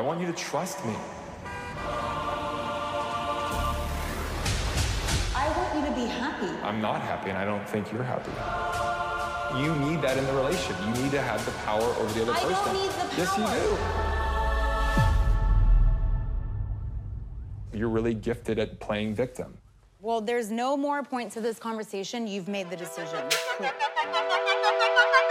I want you to trust me. I want you to be happy. I'm not happy, and I don't think you're happy. You need that in the relation. You need to have the power over the other I don't person. need the Yes, you do. You're really gifted at playing victim. Well, there's no more point to this conversation. You've made the decision. Hey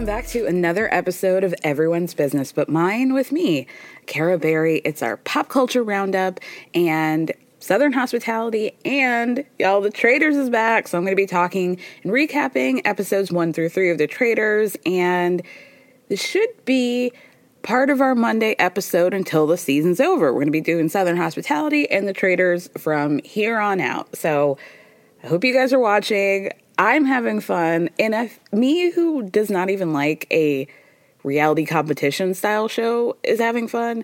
welcome back to another episode of Everyone's Business But Mine with me, Kara Berry. It's our pop culture roundup and Southern hospitality, and y'all, the Traitors is back. So I'm going to be talking and recapping episodes one through three of the Traitors, and this should be part of our Monday episode until the season's over. We're going to be doing Southern hospitality and the Traders from here on out. So I hope you guys are watching. I'm having fun. And if me, who does not even like a reality competition style show, is having fun,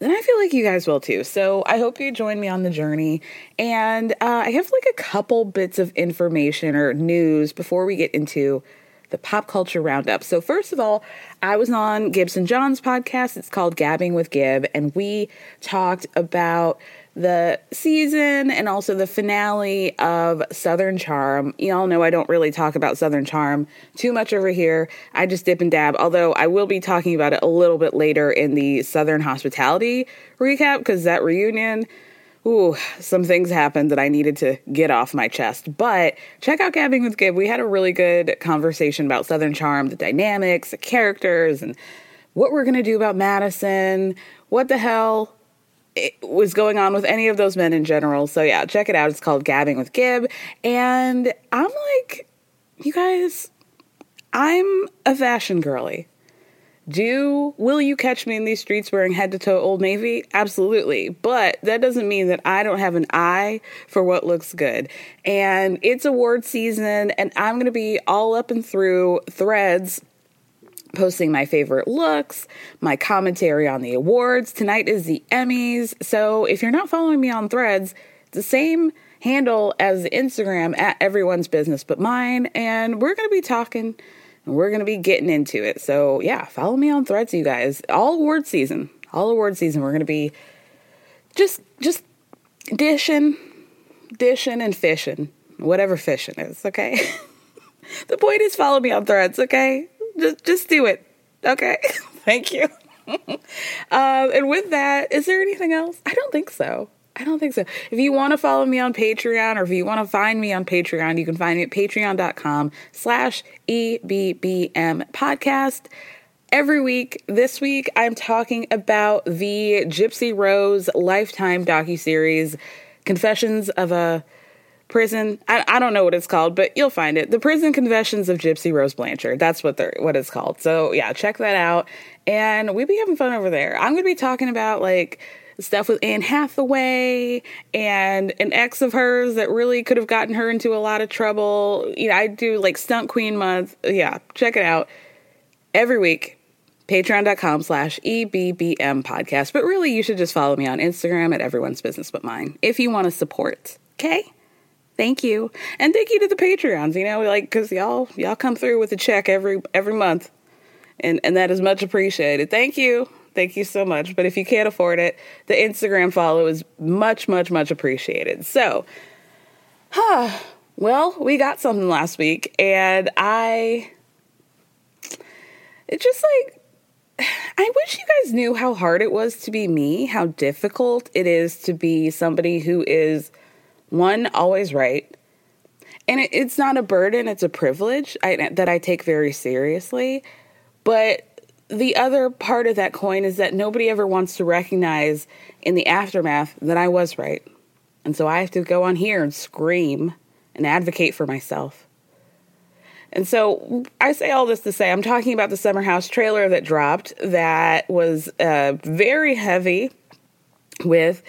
then I feel like you guys will too. So I hope you join me on the journey. And uh, I have like a couple bits of information or news before we get into the pop culture roundup. So, first of all, I was on Gibson John's podcast. It's called Gabbing with Gib, and we talked about the season and also the finale of Southern Charm. Y'all know I don't really talk about Southern Charm too much over here. I just dip and dab, although I will be talking about it a little bit later in the Southern Hospitality recap because that reunion ooh, some things happened that I needed to get off my chest. But check out Gabbing with Gib. We had a really good conversation about Southern Charm, the dynamics, the characters, and what we're going to do about Madison. What the hell was going on with any of those men in general. So yeah, check it out. It's called Gabbing with Gib. And I'm like, you guys, I'm a fashion girly. Do will you catch me in these streets wearing head to toe Old Navy? Absolutely. But that doesn't mean that I don't have an eye for what looks good. And it's award season, and I'm going to be all up and through threads posting my favorite looks, my commentary on the awards. Tonight is the Emmys. So if you're not following me on threads, the same handle as Instagram at everyone's business but mine. And we're going to be talking and we're going to be getting into it. So, yeah, follow me on threads, you guys. All award season. All award season. We're going to be just just dishing, dishing and fishing. Whatever fishing is, okay? the point is follow me on threads, okay? Just, just do it. Okay. Thank you. um, and with that, is there anything else? I don't think so. I don't think so. If you want to follow me on Patreon or if you want to find me on Patreon, you can find me at patreon.com slash EBBM podcast. Every week, this week, I'm talking about the Gypsy Rose Lifetime docuseries, Confessions of a Prison. I, I don't know what it's called, but you'll find it. The Prison Confessions of Gypsy Rose Blanchard. That's what they're what it's called. So yeah, check that out. And we be having fun over there. I'm gonna be talking about like stuff with Anne Hathaway and an ex of hers that really could have gotten her into a lot of trouble. You know, I do like Stunt Queen Month. Yeah, check it out every week. Patreon.com slash EBBM podcast. But really, you should just follow me on Instagram at everyone's business but mine if you want to support. Okay? Thank you. And thank you to the Patreons, you know, like, cause y'all, y'all come through with a check every, every month. And, and that is much appreciated. Thank you. Thank you so much. But if you can't afford it, the Instagram follow is much, much, much appreciated. So, huh, well, we got something last week and I, it just like, I wish you guys knew how hard it was to be me, how difficult it is to be somebody who is one always right. And it, it's not a burden, it's a privilege I, that I take very seriously. But the other part of that coin is that nobody ever wants to recognize in the aftermath that I was right. And so I have to go on here and scream and advocate for myself. And so I say all this to say I'm talking about the Summer House trailer that dropped that was uh, very heavy with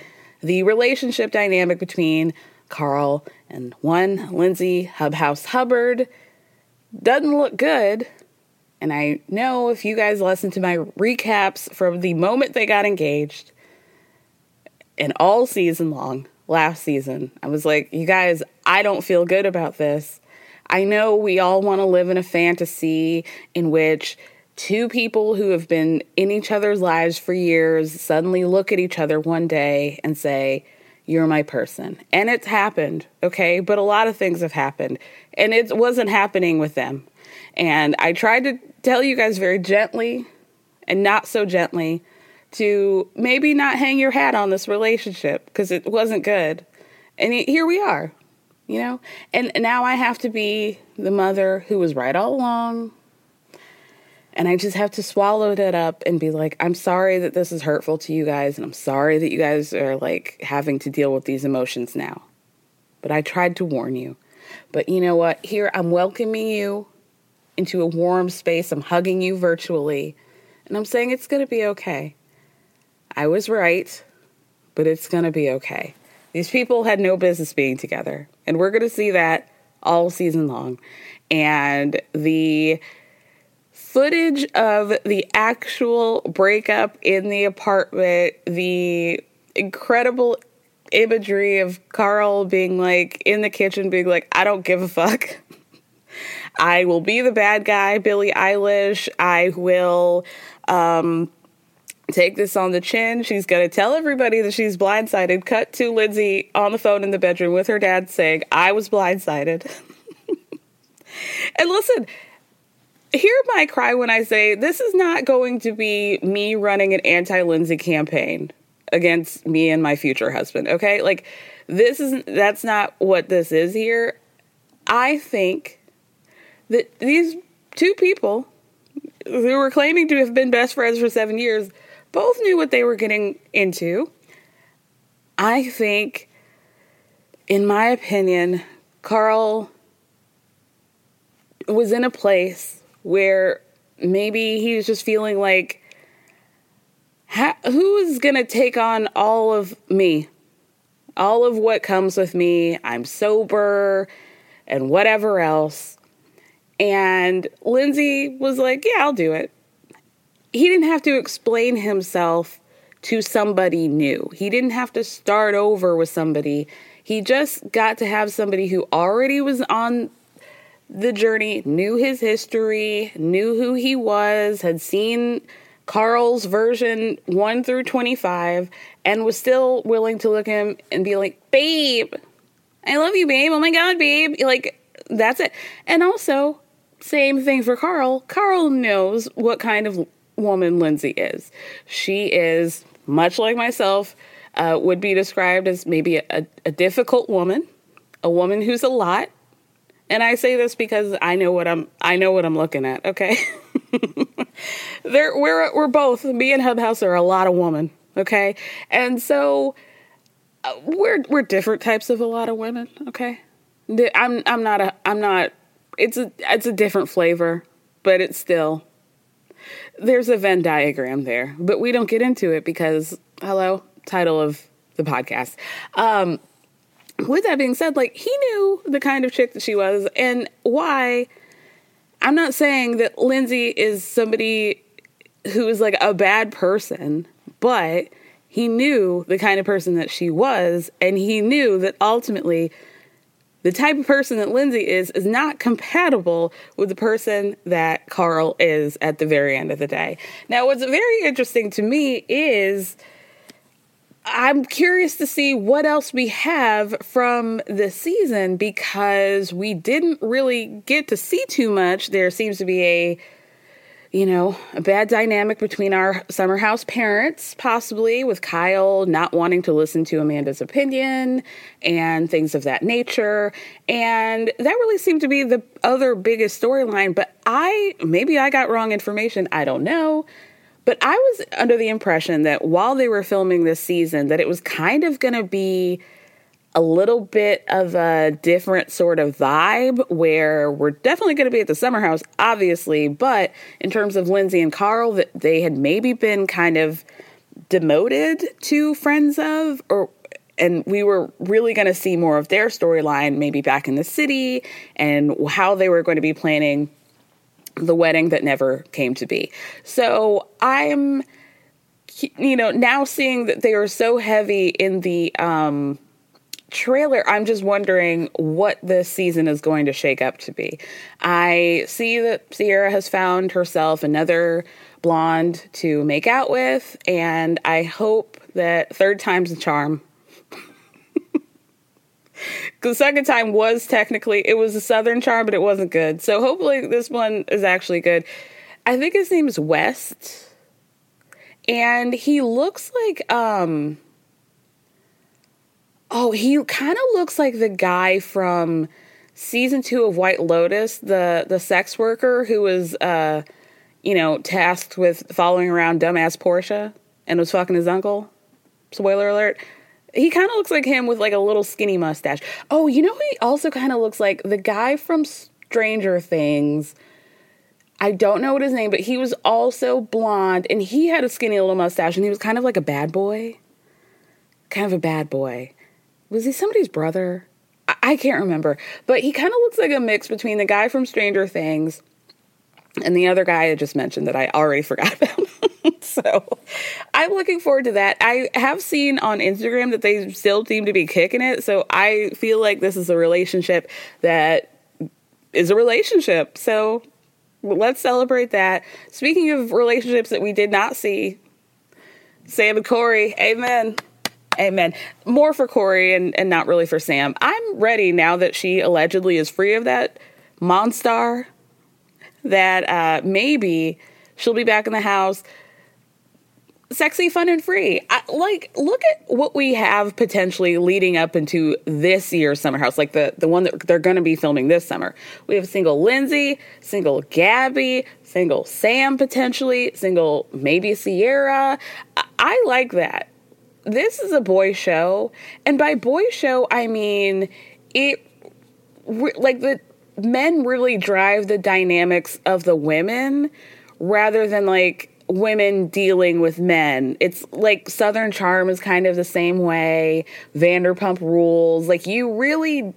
the relationship dynamic between Carl and one Lindsay Hubhouse Hubbard. Doesn't look good. And I know if you guys listen to my recaps from the moment they got engaged and all season long, last season, I was like, you guys, I don't feel good about this. I know we all want to live in a fantasy in which two people who have been in each other's lives for years suddenly look at each other one day and say, You're my person. And it's happened, okay? But a lot of things have happened, and it wasn't happening with them. And I tried to tell you guys very gently and not so gently to maybe not hang your hat on this relationship because it wasn't good. And here we are you know? And now I have to be the mother who was right all along. And I just have to swallow that up and be like, I'm sorry that this is hurtful to you guys. And I'm sorry that you guys are like having to deal with these emotions now. But I tried to warn you. But you know what? Here, I'm welcoming you into a warm space. I'm hugging you virtually. And I'm saying it's going to be okay. I was right, but it's going to be okay. These people had no business being together. And we're going to see that all season long. And the footage of the actual breakup in the apartment, the incredible imagery of Carl being like in the kitchen, being like, I don't give a fuck. I will be the bad guy, Billie Eilish. I will um, take this on the chin. She's going to tell everybody that she's blindsided. Cut to Lindsay on the phone in the bedroom with her dad saying, I was blindsided. and listen, hear my cry when I say this is not going to be me running an anti Lindsay campaign against me and my future husband, okay? Like, this is that's not what this is here. I think that these two people who were claiming to have been best friends for seven years both knew what they were getting into. I think, in my opinion, Carl was in a place where maybe he was just feeling like, who is going to take on all of me? All of what comes with me. I'm sober and whatever else. And Lindsay was like, yeah, I'll do it he didn't have to explain himself to somebody new. He didn't have to start over with somebody. He just got to have somebody who already was on the journey, knew his history, knew who he was, had seen Carl's version 1 through 25, and was still willing to look at him and be like, Babe, I love you, babe. Oh my God, babe. Like, that's it. And also, same thing for Carl. Carl knows what kind of woman Lindsay is. She is, much like myself, uh, would be described as maybe a, a difficult woman, a woman who's a lot. And I say this because I know what I'm I know what I'm looking at, okay? there we're we're both me and Hubhouse are a lot of women, okay? And so uh, we're we're different types of a lot of women, okay? I'm I'm not a I'm not it's a it's a different flavor, but it's still there's a Venn diagram there, but we don't get into it because hello, title of the podcast. Um, with that being said, like he knew the kind of chick that she was and why. I'm not saying that Lindsay is somebody who is like a bad person, but he knew the kind of person that she was, and he knew that ultimately the type of person that Lindsay is is not compatible with the person that Carl is at the very end of the day. Now, what's very interesting to me is I'm curious to see what else we have from the season because we didn't really get to see too much. There seems to be a you know, a bad dynamic between our summer house parents, possibly with Kyle not wanting to listen to Amanda's opinion and things of that nature. And that really seemed to be the other biggest storyline. But I, maybe I got wrong information. I don't know. But I was under the impression that while they were filming this season, that it was kind of going to be a little bit of a different sort of vibe where we're definitely going to be at the summer house, obviously, but in terms of Lindsay and Carl, that they had maybe been kind of demoted to friends of or and we were really going to see more of their storyline maybe back in the city and how they were going to be planning the wedding that never came to be. So I'm, you know, now seeing that they are so heavy in the um, trailer, I'm just wondering what this season is going to shake up to be. I see that Ciara has found herself another blonde to make out with, and I hope that third time's a charm the second time was technically it was a southern charm, but it wasn't good. So hopefully this one is actually good. I think his name is West, and he looks like um. Oh, he kind of looks like the guy from season two of White Lotus, the the sex worker who was uh, you know, tasked with following around dumbass Portia and was fucking his uncle. Spoiler alert. He kind of looks like him with like a little skinny mustache. Oh, you know he also kind of looks like? The guy from Stranger Things. I don't know what his name, but he was also blonde and he had a skinny little mustache and he was kind of like a bad boy. Kind of a bad boy. Was he somebody's brother? I, I can't remember. But he kind of looks like a mix between the guy from Stranger Things and the other guy I just mentioned that I already forgot about. so I'm looking forward to that. I have seen on Instagram that they still seem to be kicking it. So I feel like this is a relationship that is a relationship. So let's celebrate that. Speaking of relationships that we did not see, Sam and Corey, amen. Amen. More for Corey and, and not really for Sam. I'm ready now that she allegedly is free of that monster that uh, maybe she'll be back in the house sexy, fun, and free. I, like, look at what we have potentially leading up into this year's summer house, like the the one that they're going to be filming this summer. We have single Lindsay, single Gabby, single Sam potentially, single maybe Ciara. I, I like that. This is a boy show, and by boy show I mean it. Like the men really drive the dynamics of the women rather than like women dealing with men. It's like Southern Charm is kind of the same way, Vanderpump Rules. Like, you really,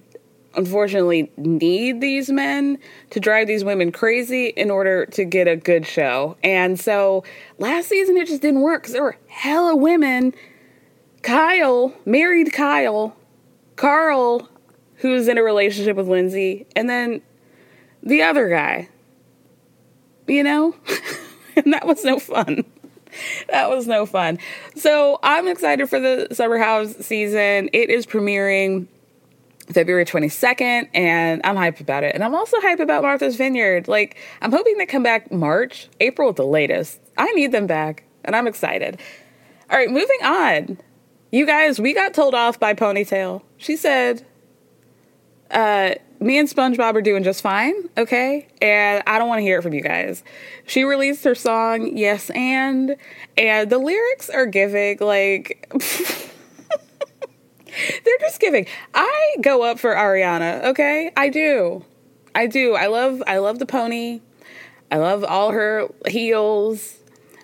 unfortunately, need these men to drive these women crazy in order to get a good show. And so last season, it just didn't work because there were hella women. Kyle, married Kyle, Carl, who's in a relationship with Lindsay, and then the other guy. You know? and that was no fun. That was no fun. So I'm excited for the Summer House season. It is premiering February 22nd, and I'm hype about it. And I'm also hype about Martha's Vineyard. Like, I'm hoping they come back March, April at the latest. I need them back, and I'm excited. All right, moving on. You guys, we got told off by Ponytail. She said, uh, me and SpongeBob are doing just fine, okay? And I don't want to hear it from you guys. She released her song, Yes and, and the lyrics are giving, like, they're just giving. I go up for Ariana, okay? I do. I do. I love I love the pony. I love all her heels.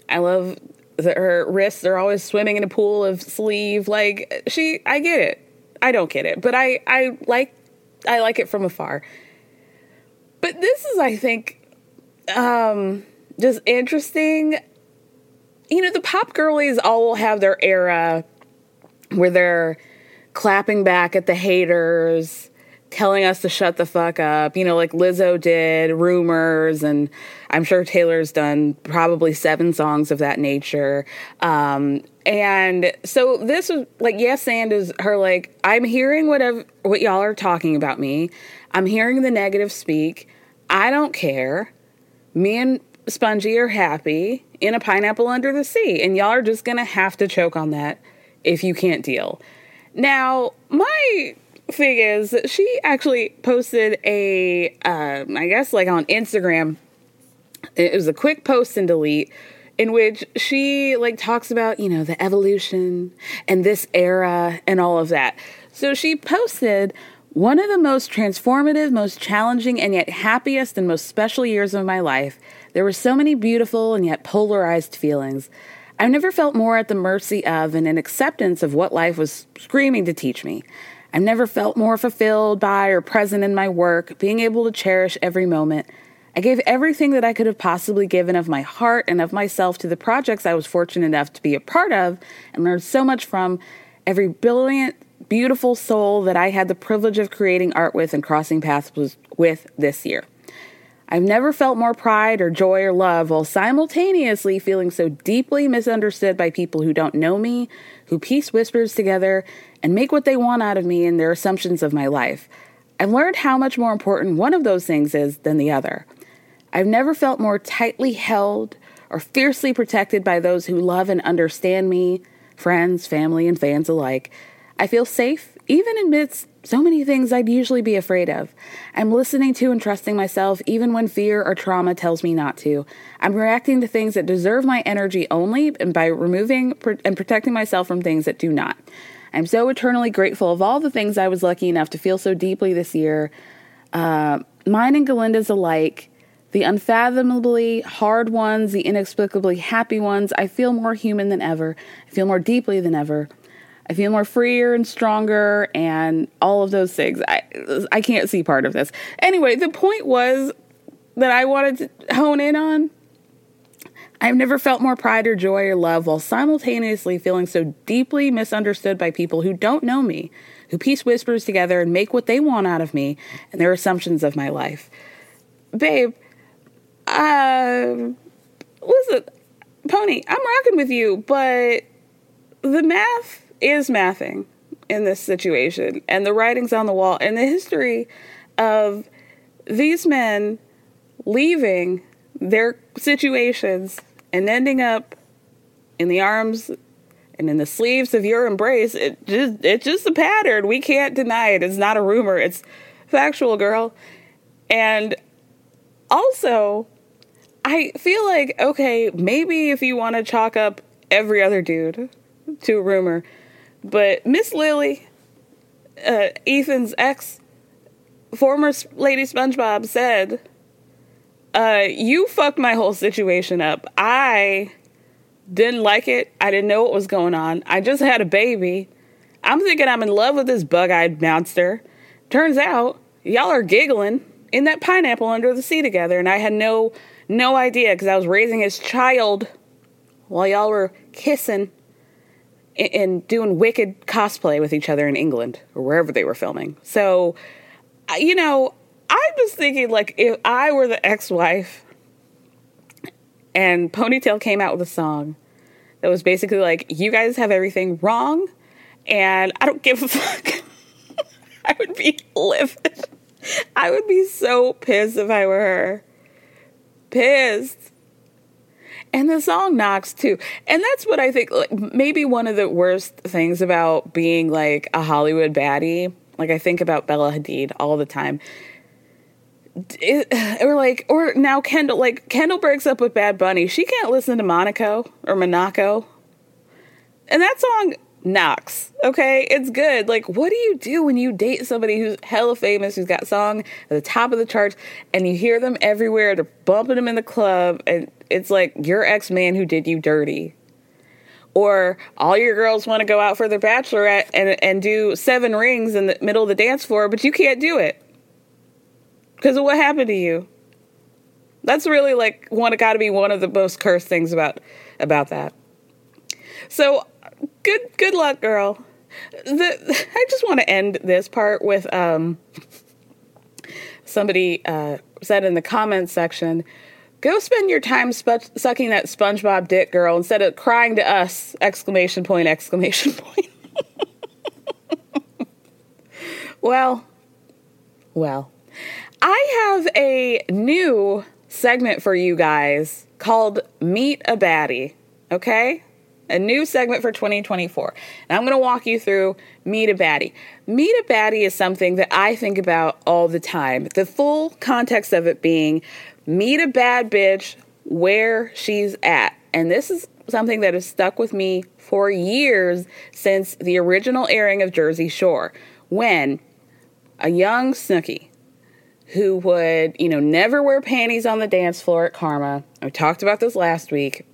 I love that her wrists are always swimming in a pool of sleeve. Like she I get it. I don't get it, but I I like I like it from afar. But this is I think um just interesting. You know, the pop girlies all have their era where they're clapping back at the haters, telling us to shut the fuck up, you know, like Lizzo did, rumors, and I'm sure Taylor's done probably seven songs of that nature. Um, and so this was like, yes, and is her like, I'm hearing whatever what y'all are talking about me. I'm hearing the negative speak. I don't care. Me and Spongy are happy in a pineapple under the sea, and y'all are just gonna have to choke on that if you can't deal. Now, my thing is, she actually posted a, uh, I guess, like on Instagram. It was a quick post and delete in which she like talks about you know the evolution and this era and all of that. So she posted one of the most transformative, most challenging, and yet happiest and most special years of my life. There were so many beautiful and yet polarized feelings. I've never felt more at the mercy of and in acceptance of what life was screaming to teach me. I've never felt more fulfilled by or present in my work, being able to cherish every moment. I gave everything that I could have possibly given of my heart and of myself to the projects I was fortunate enough to be a part of and learned so much from every brilliant, beautiful soul that I had the privilege of creating art with and crossing paths with this year. I've never felt more pride or joy or love while simultaneously feeling so deeply misunderstood by people who don't know me, who piece whispers together and make what they want out of me and their assumptions of my life. I've learned how much more important one of those things is than the other. I've never felt more tightly held or fiercely protected by those who love and understand me, friends, family, and fans alike. I feel safe even amidst so many things I'd usually be afraid of. I'm listening to and trusting myself even when fear or trauma tells me not to. I'm reacting to things that deserve my energy only and by removing and protecting myself from things that do not. I'm so eternally grateful of all the things I was lucky enough to feel so deeply this year. Uh, mine and Galinda's alike. The unfathomably hard ones, the inexplicably happy ones, I feel more human than ever. I feel more deeply than ever. I feel more freer and stronger and all of those things. I I can't see part of this. Anyway, the point was that I wanted to hone in on I've never felt more pride or joy or love while simultaneously feeling so deeply misunderstood by people who don't know me, who piece whispers together and make what they want out of me and their assumptions of my life. Babe, uh, listen, Pony, I'm rocking with you, but the math is mathing in this situation, and the writing's on the wall, and the history of these men leaving their situations and ending up in the arms and in the sleeves of your embrace it just it's just a pattern. We can't deny it. It's not a rumor. It's factual girl. And also i feel like okay maybe if you want to chalk up every other dude to a rumor but Miss Lily, uh, Ethan's ex, former Lady SpongeBob, said, uh, You fucked my whole situation up. I didn't like it. I didn't know what was going on. I just had a baby. I'm thinking I'm in love with this bug eyed monster. Turns out, y'all are giggling in that pineapple under the sea together, and I had no no idea because I was raising his child while y'all were kissing and doing wicked cosplay with each other in England or wherever they were filming. So, you know, I was thinking like if I were the ex-wife and Ponytail came out with a song that was basically like, "You guys have everything wrong, and I don't give a fuck." I would be livid. I would be so pissed if I were her. Pissed. And the song knocks too. And that's what I think like, maybe one of the worst things about being like a Hollywood baddie. Like I think about Bella Hadid all the time. It, eh, or like or now Kendall like Kendall breaks up with Bad Bunny. She can't listen to Monaco or Monaco. And that song knocks. Okay, it's good. Like, what do you do when you date somebody who's hella famous, who's got song at the top of the charts, and you hear them everywhere? They're bumping them in the club, and it's like your ex man who did you dirty. Or all your girls want to go out for their bachelorette and and do seven rings in the middle of the dance floor, but you can't do it because of what happened to you. That's really like one got to be one of the most cursed things about about that. So good good luck, girl. The I just want to end this part with um somebody uh, said in the comments section, "Go spend your time sp- sucking that SpongeBob dick, girl, instead of crying to us!" Exclamation point! Exclamation point! well, well, I have a new segment for you guys called Meet a Baddie. Okay a new segment for 2024. And I'm going to walk you through Meet a Baddie. Meet a Baddie is something that I think about all the time. The full context of it being meet a bad bitch where she's at. And this is something that has stuck with me for years since the original airing of Jersey Shore, when a young Snooki who would, you know, never wear panties on the dance floor at Karma. I talked about this last week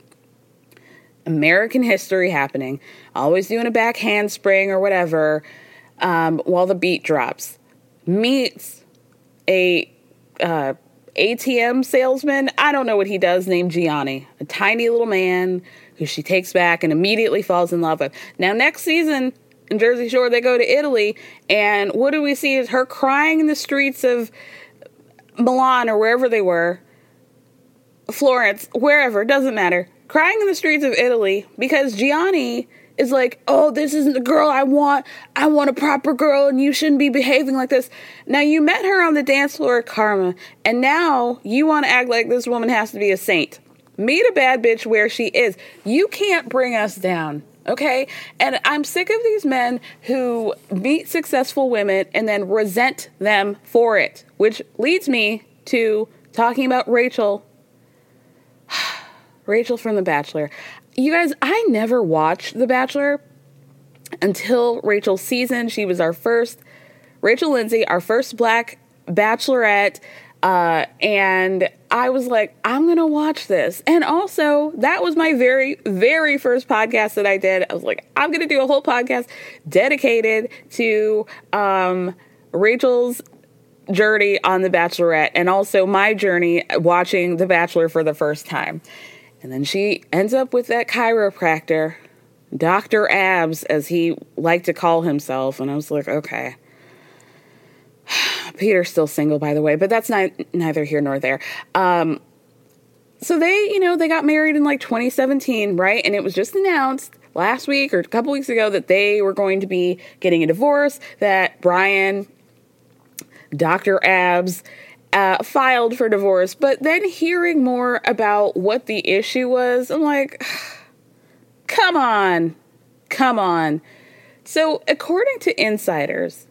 American history happening, always doing a back handspring or whatever um, while the beat drops. Meets a uh, ATM salesman. I don't know what he does, named Jionni, a tiny little man who she takes back and immediately falls in love with. Now, next season in Jersey Shore, they go to Italy, and what do we see is her crying in the streets of Milan or wherever they were, Florence, wherever, doesn't matter crying in the streets of Italy because Jionni is like, "Oh, this isn't the girl I want. I want a proper girl and you shouldn't be behaving like this." Now you met her on the dance floor at Karma, and now you want to act like this woman has to be a saint. Meet a bad bitch where she is. You can't bring us down. Okay? And I'm sick of these men who meet successful women and then resent them for it, which leads me to talking about Rachel Rachel from The Bachelor. You guys, I never watched The Bachelor until Rachel's season. She was our first, Rachel Lindsay, our first black bachelorette. Uh, and I was like, I'm gonna watch this. And also, that was my very, very first podcast that I did. I was like, I'm gonna do a whole podcast dedicated to um, Rachel's journey on The Bachelorette and also my journey watching The Bachelor for the first time. And then she ends up with that chiropractor, Dr. Abs, as he liked to call himself. And I was like, okay. Peter's still single, by the way, but that's not neither here nor there. Um, so they, you know, they got married in like 2017, right? And it was just announced last week or a couple weeks ago that they were going to be getting a divorce, that Bryan, Dr. Abs, uh, filed for divorce, but then hearing more about what the issue was, I'm like, come on, come on. So, according to insiders,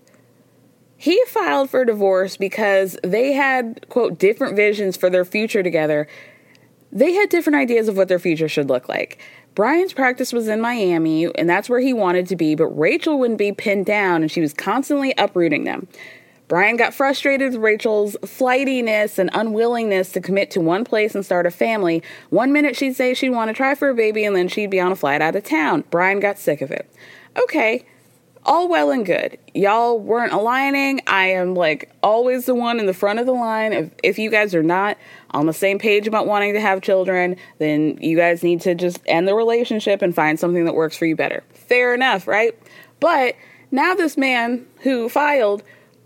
he filed for divorce because they had, quote, different visions for their future together. They had different ideas of what their future should look like. Bryan's practice was in Miami, and that's where he wanted to be, but Rachel wouldn't be pinned down, and she was constantly uprooting them. Bryan got frustrated with Rachel's flightiness and unwillingness to commit to one place and start a family. One minute she'd say she'd want to try for a baby and then she'd be on a flight out of town. Bryan got sick of it. Okay, all well and good. Y'all weren't aligning. I am like always the one in the front of the line. If, if you guys are not on the same page about wanting to have children, then you guys need to just end the relationship and find something that works for you better. Fair enough, right? But now this man who filed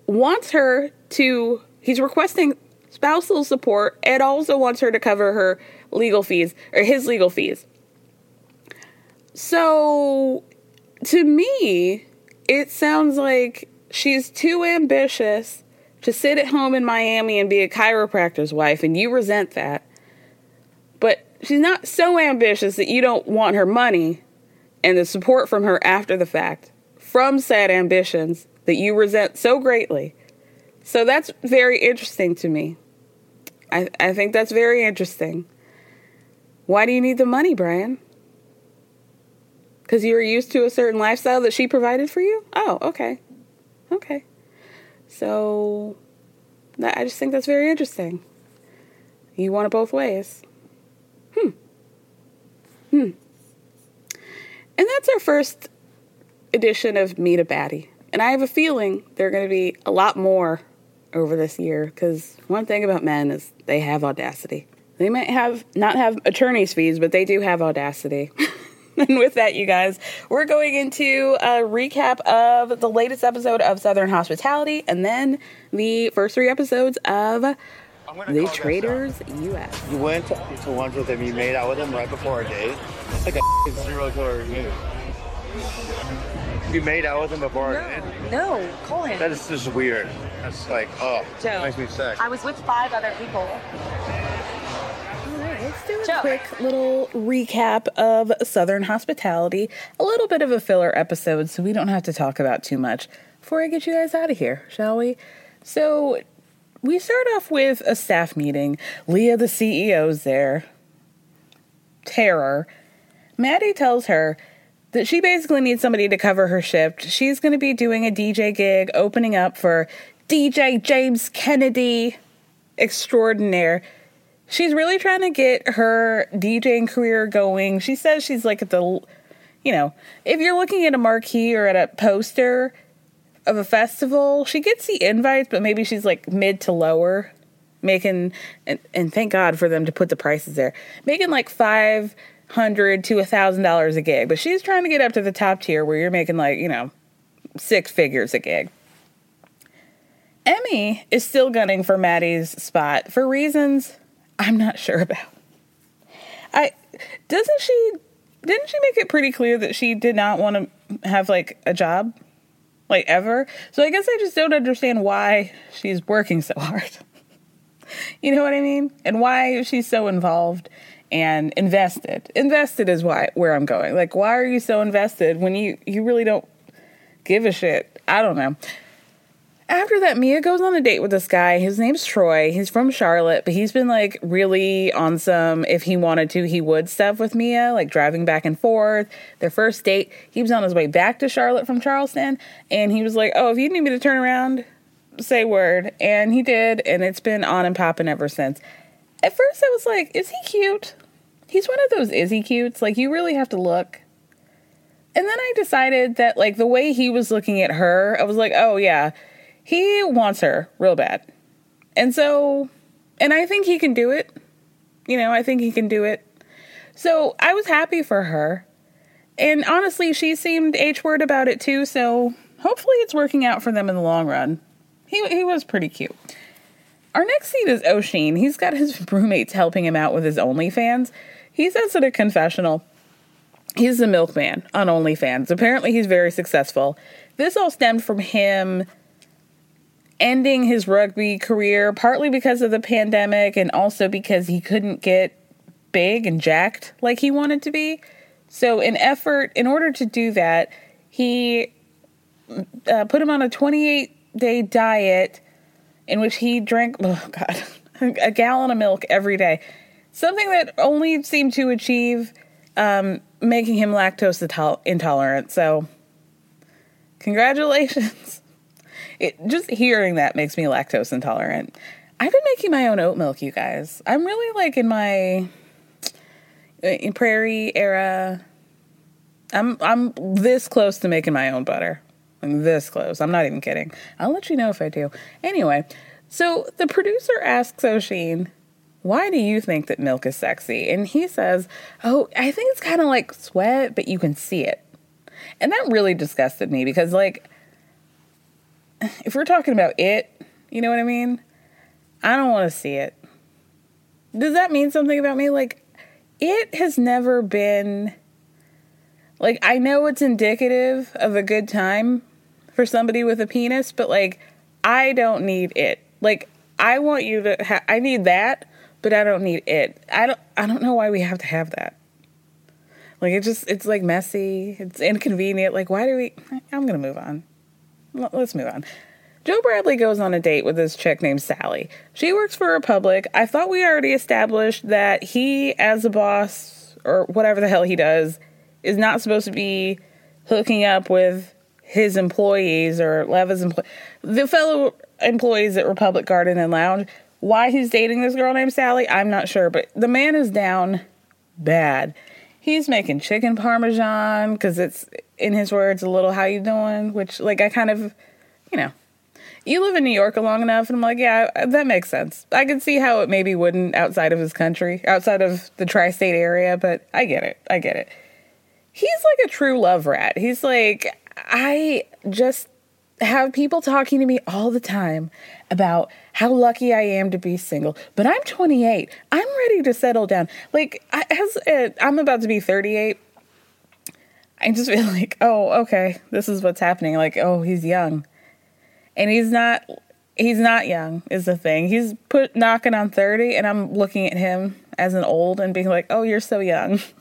wants her to, he's requesting spousal support and also wants her to cover her legal fees or his legal fees. So to me, it sounds like she's too ambitious to sit at home in Miami and be a chiropractor's wife, and you resent that. But she's not so ambitious that you don't want her money and the support from her after the fact from said ambitions that you resent so greatly. So that's very interesting to me. I, I think that's very interesting. Why do you need the money, Bryan? Because you were used to a certain lifestyle that she provided for you? Oh, okay. Okay. So that, I just think that's very interesting. You want it both ways. Hmm. Hmm. And that's our first edition of Meet a Baddie. And I have a feeling there are going to be a lot more over this year because one thing about men is they have audacity. They might have not have attorney's fees, but they do have audacity. and with that, you guys, we're going into a recap of the latest episode of Southern Hospitality and then the first three episodes of The Traitors US. You went to, to lunch with him, you made out with him right before a date. It's like a zero killer move. You made out with him before a date? No, call him. That is just weird. That's like, oh, Joe. makes me sick. I was with five other people. All right, let's do a Joe. quick little recap of Southern Hospitality. A little bit of a filler episode, so we don't have to talk about too much before I get you guys out of here, shall we? So, we start off with a staff meeting. Leva, the CEO's there. Terror. Maddie tells her that she basically needs somebody to cover her shift. She's going to be doing a DJ gig, opening up for DJ James Kennedy extraordinaire. She's really trying to get her DJing career going. She says she's like at the, you know, if you're looking at a marquee or at a poster of a festival, she gets the invites, but maybe she's like mid to lower, making, and, and thank God for them to put the prices there, making like five hundred to a thousand dollars a gig. But she's trying to get up to the top tier where you're making like, you know, six figures a gig. Emmy is still gunning for Maddie's spot for reasons I'm not sure about. I doesn't she didn't she make it pretty clear that she did not want to have like a job like ever? So I guess I just don't understand why she's working so hard. you know what I mean? And why she's so involved and invested. Invested is why where I'm going. Like why are you so invested when you you really don't give a shit? I don't know. After that, Mia goes on a date with this guy. His name's Troy. He's from Charlotte, but he's been like really on some if he wanted to, he would stuff with Mia, like driving back and forth. Their first date, he was on his way back to Charlotte from Charleston, and he was like, Oh, if you need me to turn around, say word. And he did, and it's been on and popping ever since. At first, I was like, Is he cute? He's one of those is he cutes. Like, you really have to look. And then I decided that, like, the way he was looking at her, I was like, Oh, yeah he wants her real bad. And so, and I think he can do it. You know, I think he can do it. So I was happy for her. And honestly, she seemed H word about it too. So hopefully it's working out for them in the long run. He, he was pretty cute. Our next scene is Oisín. He's got his roommates helping him out with his OnlyFans. He says at a confessional, he's the milkman on OnlyFans. Apparently, he's very successful. This all stemmed from him ending his rugby career, partly because of the pandemic and also because he couldn't get big and jacked like he wanted to be. So, in effort, in order to do that, he uh, put him on a 28 day diet in which he drank, oh God, a gallon of milk every day. Something that only seemed to achieve um, making him lactose intolerant. So, congratulations. It, just hearing that makes me lactose intolerant. I've been making my own oat milk, you guys. I'm really like in my in prairie era. I'm I'm this close to making my own butter. This close. I'm not even kidding. I'll let you know if I do. Anyway, so the producer asks Oisín, "Why do you think that milk is sexy?" And he says, "Oh, I think it's kind of like sweat, but you can see it." And that really disgusted me because like if we're talking about it, you know what I mean? I don't want to see it. Does that mean something about me? Like, it has never been. Like, I know it's indicative of a good time for somebody with a penis, but like, I don't need it. Like, I want you to. Ha- I need that, but I don't need it. I don't. I don't know why we have to have that. Like it just. It's like messy. It's inconvenient. Like why do we? I'm gonna move on. Let's move on. Joe Bradley goes on a date with this chick named Sally. She works for Republic. I thought we already established that he, as a boss or whatever the hell he does, is not supposed to be hooking up with his employees or Leva's employees, the fellow employees at Republic Garden and Lounge. Why he's dating this girl named Sally, I'm not sure, but the man is down bad. He's making chicken parmesan because it's, in his words, a little how you doing, which, like, I kind of, you know, you live in New York long enough, and I'm like, yeah, that makes sense. I can see how it maybe wouldn't outside of his country, outside of the tri state area, but I get it. I get it. He's like a true love rat. He's like, I just have people talking to me all the time about how lucky I am to be single, but I'm 28. I'm ready to settle down. Like, I, as uh, I'm about to be 38, I just feel like, oh, okay, this is what's happening. Like, oh, he's young and he's not he's not young is the thing he's put knocking on 30 and i'm looking at him as an old and being like oh you're so young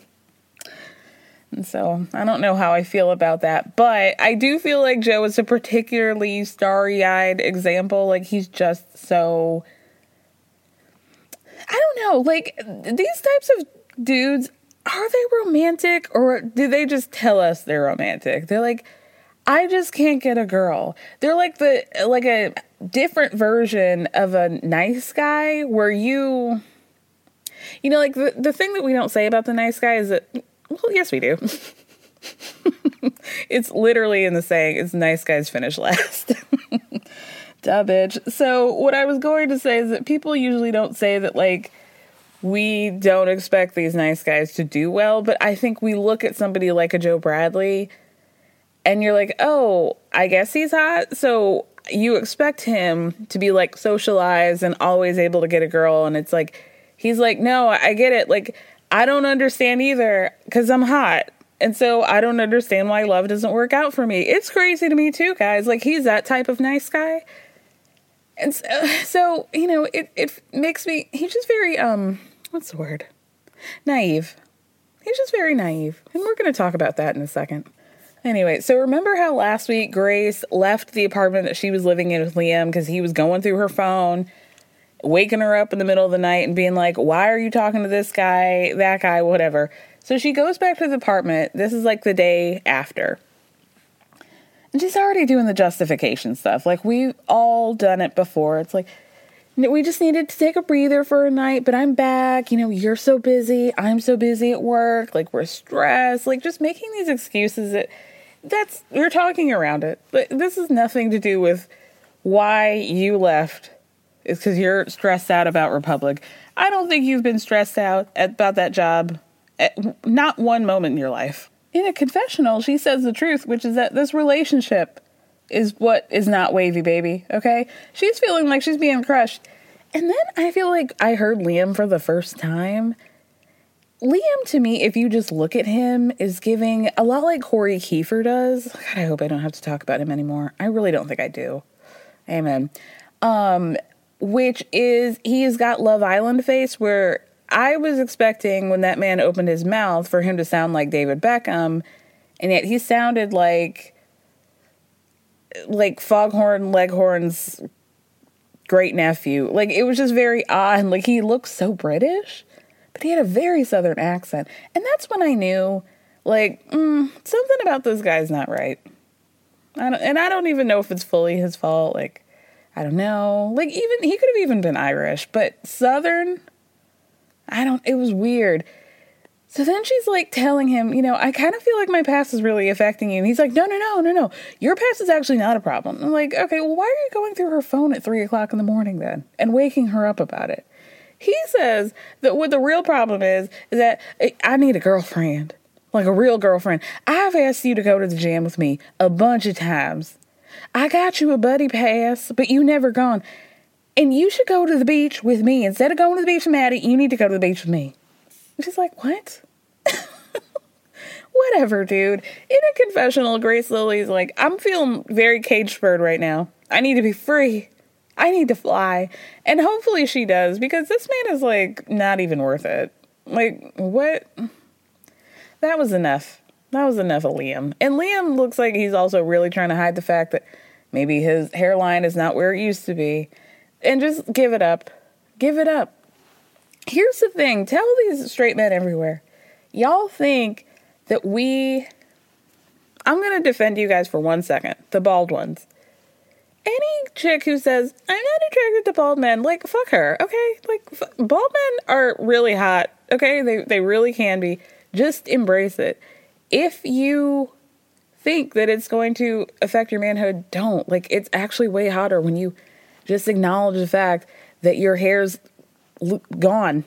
so i don't know how i feel about that but i do feel like joe is a particularly starry-eyed example like he's just so i don't know like these types of dudes are they romantic or do they just tell us they're romantic they're like I just can't get a girl. They're like the like a different version of a nice guy where you you know like the the thing that we don't say about the nice guy is that well yes we do. it's literally in the saying it's nice guys finish last. Duh bitch. So what I was going to say is that people usually don't say that like we don't expect these nice guys to do well, but I think we look at somebody like a Joe Bradley and you're like, oh, I guess he's hot. So you expect him to be like socialized and always able to get a girl. And it's like, he's like, no, I get it. Like, I don't understand either because I'm hot. And so I don't understand why love doesn't work out for me. It's crazy to me too, guys. Like, he's that type of nice guy. And so, so you know, it, it makes me, he's just very, um, what's the word? Naive. He's just very naive. And we're going to talk about that in a second. Anyway, so remember how last week Grace left the apartment that she was living in with Liam because he was going through her phone, waking her up in the middle of the night and being like, Why are you talking to this guy, that guy, whatever? So she goes back to the apartment. This is like the day after. And she's already doing the justification stuff. Like, we've all done it before. It's like, we just needed to take a breather for a night, but I'm back. You know, you're so busy. I'm so busy at work. Like, we're stressed. Like, just making these excuses that that's you're talking around it. But this is nothing to do with why you left. It's because you're stressed out about Republic. I don't think you've been stressed out about that job at not one moment in your life. In a confessional, she says the truth, which is that this relationship is what is not wavy, baby. Okay? She's feeling like she's being crushed. And then I feel like I heard Liam for the first time Liam, to me, if you just look at him, is giving a lot like Corey Kiefer does. God, I hope I don't have to talk about him anymore. I really don't think I do. Amen. Um, which is he has got Love Island face where I was expecting when that man opened his mouth for him to sound like David Beckham, and yet he sounded like like Foghorn Leghorn's great nephew. Like it was just very odd. Like he looked so British but he had a very southern accent. And that's when I knew, like, mm, something about this guy's not right. I and I don't even know if it's fully his fault. Like, I don't know. Like, even he could have even been Irish, but southern, I don't, it was weird. So then she's like telling him, you know, I kind of feel like my past is really affecting you. And he's like, no, no, no, no, no. Your past is actually not a problem. I'm like, okay, well, why are you going through her phone at three o'clock in the morning then and waking her up about it? He says that what the real problem is is that I need a girlfriend, like a real girlfriend. I've asked you to go to the gym with me a bunch of times. I got you a buddy pass, but you never gone. And you should go to the beach with me. Instead of going to the beach with Maddie, you need to go to the beach with me. She's like, What? whatever, dude. In a confessional, Grace Lily's like, I'm feeling very caged bird right now. I need to be free. I need to fly. And hopefully she does because this man is like not even worth it. Like, what? That was enough. That was enough of Liam. And Liam looks like he's also really trying to hide the fact that maybe his hairline is not where it used to be. And just give it up. Give it up. Here's the thing tell these straight men everywhere. Y'all think that we. I'm going to defend you guys for one second, the bald ones any chick who says I'm not attracted to bald men, like fuck her, okay? Like f- bald men are really hot, okay? They they really can be. Just embrace it. If you think that it's going to affect your manhood, don't. Like it's actually way hotter when you just acknowledge the fact that your hair's gone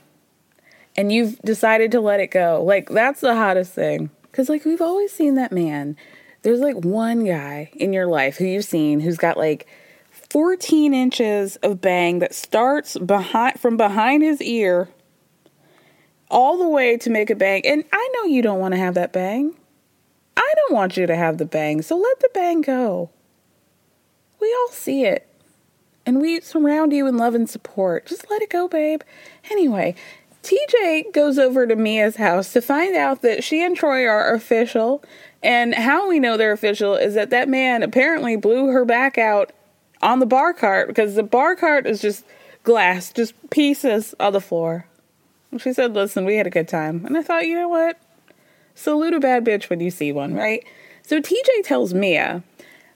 and you've decided to let it go. Like that's the hottest thing. Cuz like we've always seen that man there's like one guy in your life who you've seen who's got like 14 inches of bang that starts behind from behind his ear all the way to make a bang. And I know you don't want to have that bang. I don't want you to have the bang. So let the bang go. We all see it. And we surround you in love and support. Just let it go, babe. Anyway, TJ goes over to Mia's house to find out that she and Troy are official and how we know they're official is that that man apparently blew her back out on the bar cart because the bar cart is just glass, just pieces on the floor. She said, Listen, we had a good time. And I thought, you know what? Salute a bad bitch when you see one, right? So TJ tells Mia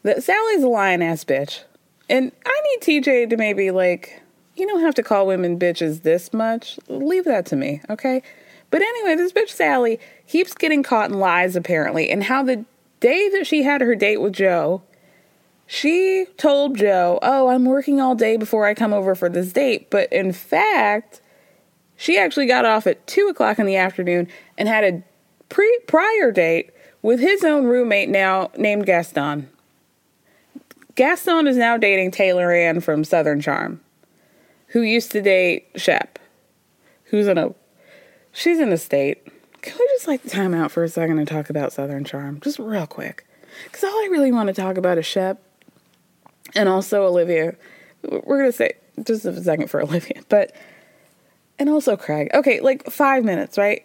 that Sally's a lying ass bitch. And I need TJ to maybe like, you don't have to call women bitches this much. Leave that to me, okay? But anyway, this bitch Sally keeps getting caught in lies apparently, and how the day that she had her date with Joe, she told Joe, Oh, I'm working all day before I come over for this date. But in fact, she actually got off at two o'clock in the afternoon and had a pre prior date with his own roommate now named Gaston. Gaston is now dating Taylor Ann from Southern Charm, who used to date Shep, who's in a She's in a state. Can we just like time out for a second and talk about Southern Charm? Just real quick. Because all I really want to talk about is Shep and also Olivia. We're to say just a second for Olivia, but, and also Craig. Okay, like five minutes, right?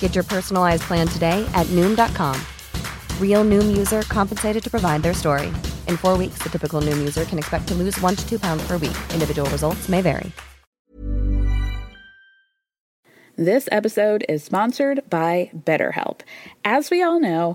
Get your personalized plan today at Noom.com. Real Noom user compensated to provide their story. In four weeks, the typical Noom user can expect to lose one to two pounds per week. Individual results may vary. This episode is sponsored by BetterHelp. As we all know,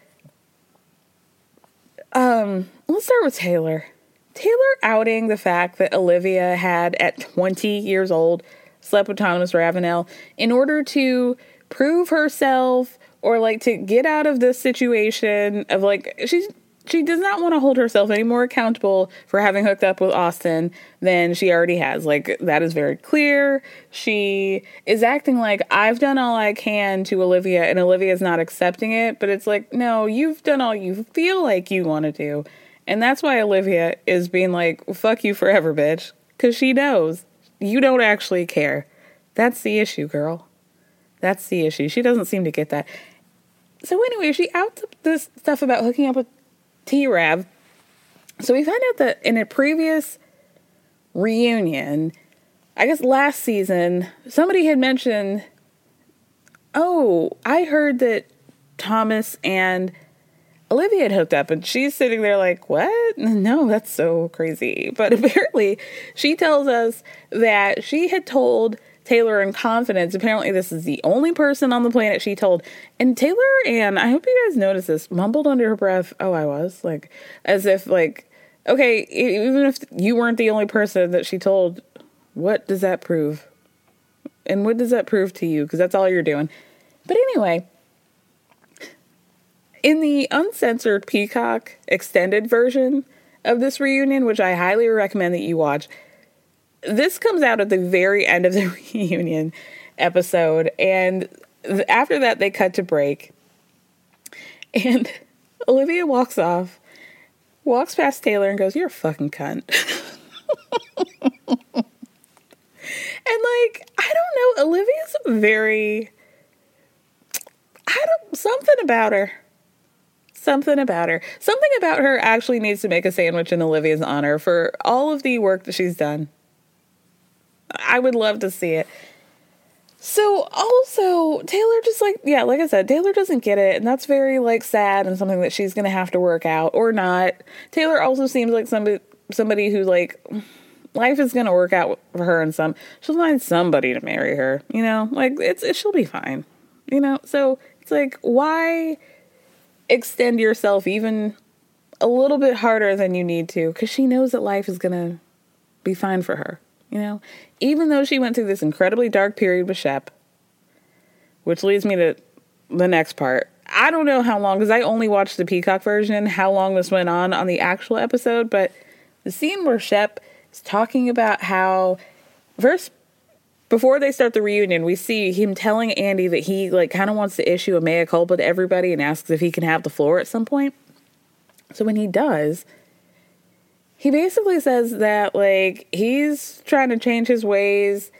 Um, let's start with Taylor. Taylor outing the fact that Olivia had at 20 years old slept with Thomas Ravenel in order to prove herself or like to get out of this situation of like she's she does not want to hold herself any more accountable for having hooked up with Austin than she already has. Like, that is very clear. She is acting like I've done all I can to Olivia and Olivia is not accepting it. But it's like, no, you've done all you feel like you want to do. And that's why Olivia is being like, fuck you forever, bitch. Because she knows you don't actually care. That's the issue, girl. That's the issue. She doesn't seem to get that. So, anyway, she outs this stuff about hooking up with T Rav. So we find out that in a previous reunion, I guess last season, somebody had mentioned, oh, I heard that Thomas and Olivia had hooked up, and she's sitting there like, what? No, that's so crazy. But apparently, she tells us that she had told Taylor in confidence. Apparently, this is the only person on the planet she told. And Taylor and I hope you guys noticed this, mumbled under her breath, Oh, I was. Like, as if, like, okay, even if you weren't the only person that she told, what does that prove? And what does that prove to you? Because that's all you're doing. But anyway, in the uncensored Peacock extended version of this reunion, which I highly recommend that you watch, this comes out at the very end of the reunion episode, and after that, they cut to break, and Olivia walks off, walks past Taylor, and goes, "You're a fucking cunt." and like, I don't know, Olivia's very. I don't something about her. Something about her. Something about her actually needs to make a sandwich in Olivia's honor for all of the work that she's done. I would love to see it. So also Taylor just like yeah, like I said, Taylor doesn't get it, and that's very like sad and something that she's gonna have to work out or not. Taylor also seems like somebody somebody who like life is gonna work out for her and some she'll find somebody to marry her, you know, like it's it, she'll be fine, you know. So it's like why extend yourself even a little bit harder than you need to because she knows that life is gonna be fine for her. You know, even though she went through this incredibly dark period with Shep, which leads me to the next part. I don't know how long, because I only watched the Peacock version, how long this went on on the actual episode, but the scene where Shep is talking about how, first, before they start the reunion, we see him telling Andy that he, like, kind of wants to issue a mea culpa to everybody and asks if he can have the floor at some point. So when he does, he basically says that like he's trying to change his ways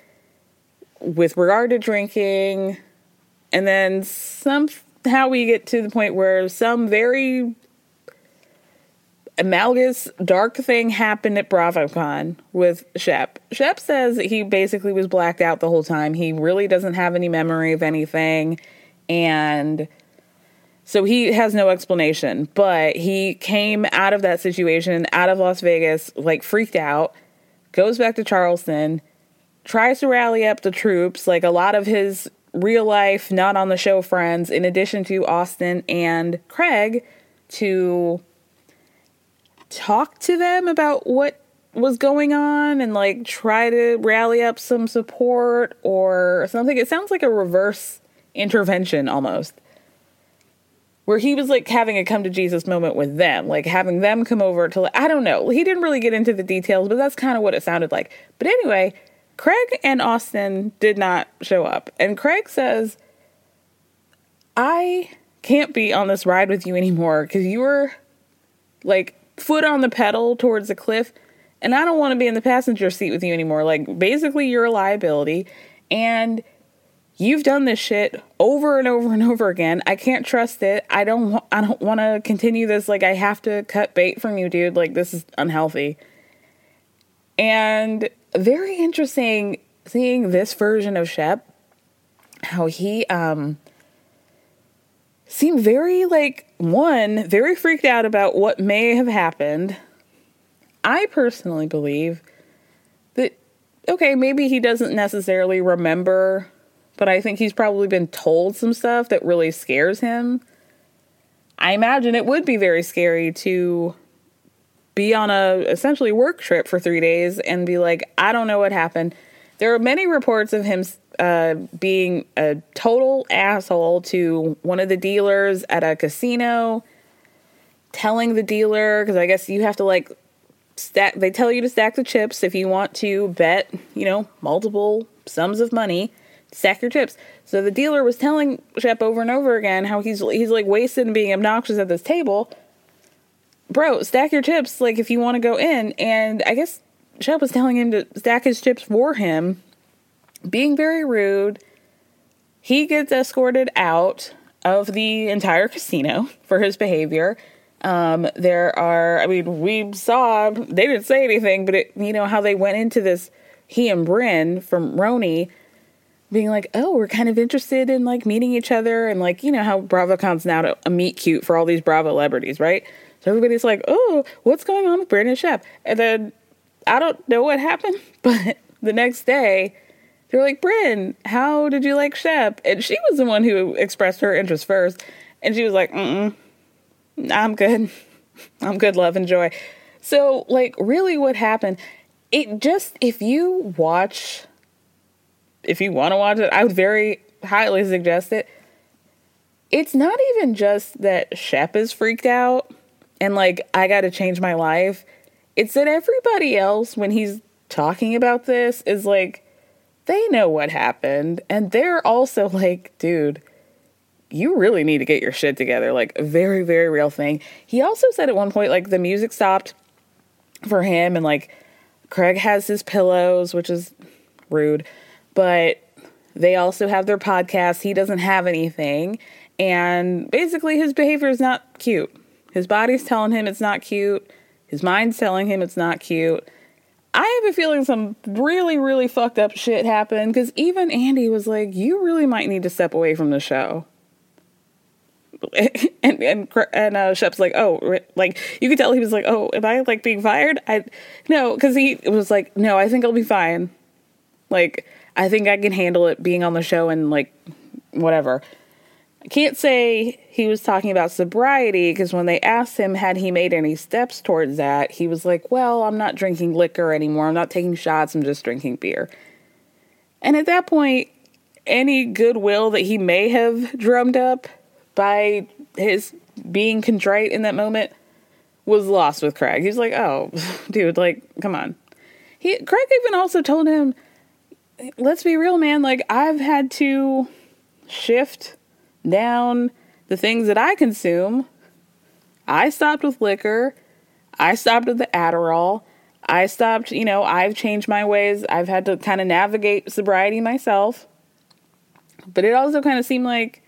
with regard to drinking and then somehow we get to the point where some very amalgamous dark thing happened at BravoCon with Shep. Shep says he basically was blacked out the whole time. He really doesn't have any memory of anything and so he has no explanation, but he came out of that situation, out of Las Vegas, like freaked out, goes back to Charleston, tries to rally up the troops, like a lot of his real life, not on the show friends, in addition to Austin and Craig, to talk to them about what was going on and like try to rally up some support or something. It sounds like a reverse intervention almost where he was like having a come to Jesus moment with them, like having them come over to, I don't know. He didn't really get into the details, but that's kind of what it sounded like. But anyway, Craig and Austin did not show up. And Craig says, I can't be on this ride with you anymore because you were like foot on the pedal towards the cliff. And I don't want to be in the passenger seat with you anymore. Like, basically, you're a liability. And you've done this shit over and over and over again. I can't trust it. I don't I don't want to continue this like I have to cut bait from you, dude. Like this is unhealthy. And very interesting seeing this version of Shep how he um seemed very like one very freaked out about what may have happened. I personally believe that okay, maybe he doesn't necessarily remember but I think he's probably been told some stuff that really scares him. I imagine it would be very scary to be on a essentially work trip for three days and be like, I don't know what happened. There are many reports of him uh, being a total asshole to one of the dealers at a casino, telling the dealer, because I guess you have to like stack, they tell you to stack the chips if you want to bet, you know, multiple sums of money, stack your chips. So the dealer was telling Shep over and over again how he's he's like wasted and being obnoxious at this table. Bro, stack your chips like if you want to go in. And I guess Shep was telling him to stack his chips for him, being very rude. He gets escorted out of the entire casino for his behavior. Um, there are, I mean, we saw, they didn't say anything, but it, you know, how they went into this, he and Bryn from RHONY being like, oh, we're kind of interested in like meeting each other. And like, you know, how BravoCon's now to, a meet cute for all these Bravo celebrities, right? So everybody's like, oh, what's going on with Bryn and Shep? And then I don't know what happened, but the next day, they're like, Bryn, how did you like Shep? And she was the one who expressed her interest first. And she was like, mm I'm good. I'm good, love and joy. So, like, really, what happened? It just, if you watch, if you want to watch it, I would very highly suggest it. It's not even just that Shep is freaked out and, like, I got to change my life. It's that everybody else, when he's talking about this, is like, they know what happened. And they're also like, dude, you really need to get your shit together. Like, very, very real thing. He also said at one point, like, the music stopped for him, and like, Craig has his pillows, which is rude, but they also have their podcast. He doesn't have anything. And basically, his behavior is not cute. His body's telling him it's not cute. His mind's telling him it's not cute. I have a feeling some really, really fucked up shit happened because even Andy was like, You really might need to step away from the show. and and and uh, Shep's like, oh, like you could tell he was like, oh, am I like being fired? I no, because he was like, no, I think I'll be fine. Like I think I can handle it being on the show and like whatever. I can't say he was talking about sobriety because when they asked him had he made any steps towards that, he was like, well, I'm not drinking liquor anymore. I'm not taking shots. I'm just drinking beer. And at that point, any goodwill that he may have drummed up by his being contrite in that moment was lost with Craig. He's like, "Oh, dude, like, come on." He Craig even also told him, "Let's be real, man. Like, I've had to shift down the things that I consume. I stopped with liquor. I stopped with the Adderall. I stopped, you know, I've changed my ways. I've had to kind of navigate sobriety myself. But it also kind of seemed like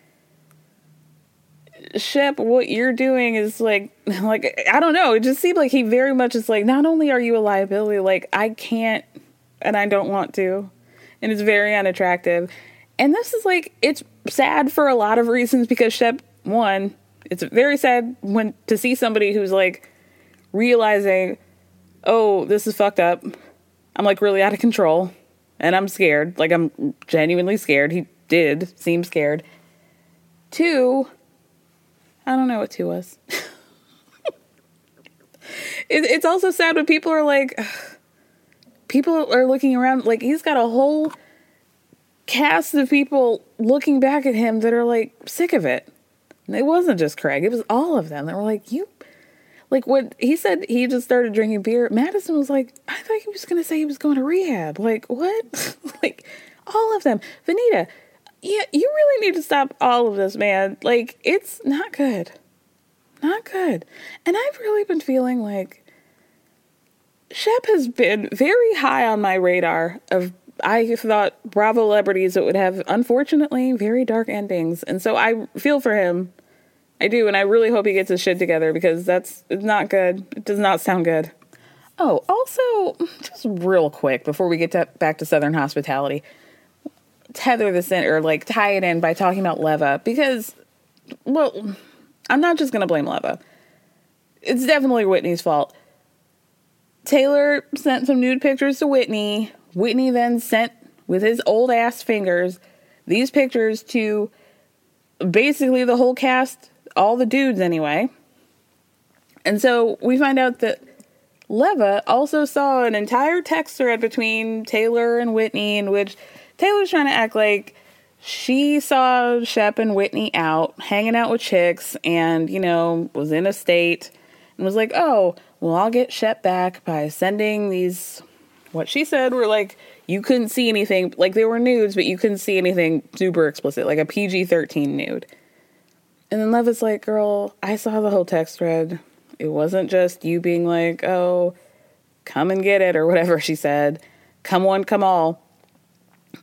Shep, what you're doing is like, like I don't know. It just seemed like he very much is like, not only are you a liability, like I can't and I don't want to, and it's very unattractive. And this is like, it's sad for a lot of reasons because Shep, one, it's very sad when to see somebody who's like realizing, oh, this is fucked up. I'm like really out of control, and I'm scared. Like I'm genuinely scared. He did seem scared. Two I don't know what two was. it, it's also sad when people are like, people are looking around, like, he's got a whole cast of people looking back at him that are like sick of it. It wasn't just Craig, it was all of them that were like, you. Like what he said he just started drinking beer, Madison was like, I thought he was gonna say he was going to rehab. Like, what? like, all of them. Venita, yeah, you really need to stop all of this, man. Like, it's not good. Not good. And I've really been feeling like Shep has been very high on my radar of I thought Bravo celebrities that would have unfortunately very dark endings. And so I feel for him. I do, and I really hope he gets his shit together because that's it's not good. It does not sound good. Oh, also, just real quick before we get to, back to Southern hospitality, tether this in or like tie it in by talking about Leva because, well, I'm not just going to blame Leva. It's definitely Whitney's fault. Taylor sent some nude pictures to Whitney. Whitney then sent, with his old ass fingers, these pictures to basically the whole cast all the dudes anyway. And so we find out that Leva also saw an entire text thread between Taylor and Whitney in which Taylor's trying to act like she saw Shep and Whitney out, hanging out with chicks, and, you know, was in a state and was like, oh, well, I'll get Shep back by sending these, what she said were like, you couldn't see anything, like they were nudes, but you couldn't see anything super explicit, like a PG 13 nude. And then Leva's like, girl, I saw the whole text thread. It wasn't just you being like, oh, come and get it, or whatever she said. Come one, come all.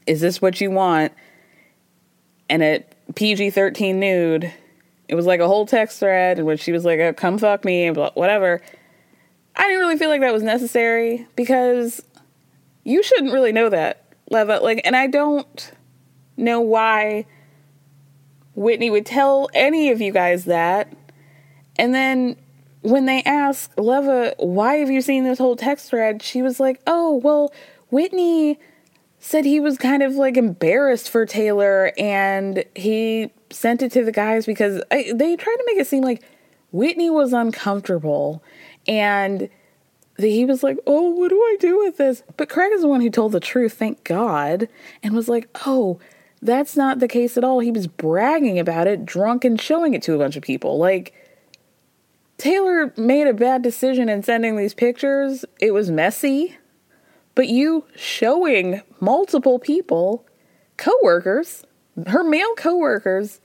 Is this what you want? And at PG 13 nude, it was like a whole text thread in which she was like, oh, come fuck me, and whatever. I didn't really feel like that was necessary because you shouldn't really know that, Leva. Like, and I don't know why Whitney would tell any of you guys that. And then when they asked Leva, why have you seen this whole text thread? She was like, oh, well, Whitney said he was kind of like embarrassed for Taylor and he sent it to the guys because I, they tried to make it seem like Whitney was uncomfortable and he was like, oh, what do I do with this? But Craig is the one who told the truth, thank God, and was like, oh, that's not the case at all. He was bragging about it, drunk, and showing it to a bunch of people. Like, Taylor made a bad decision in sending these pictures. It was messy. But you showing multiple people, coworkers, her male coworkers,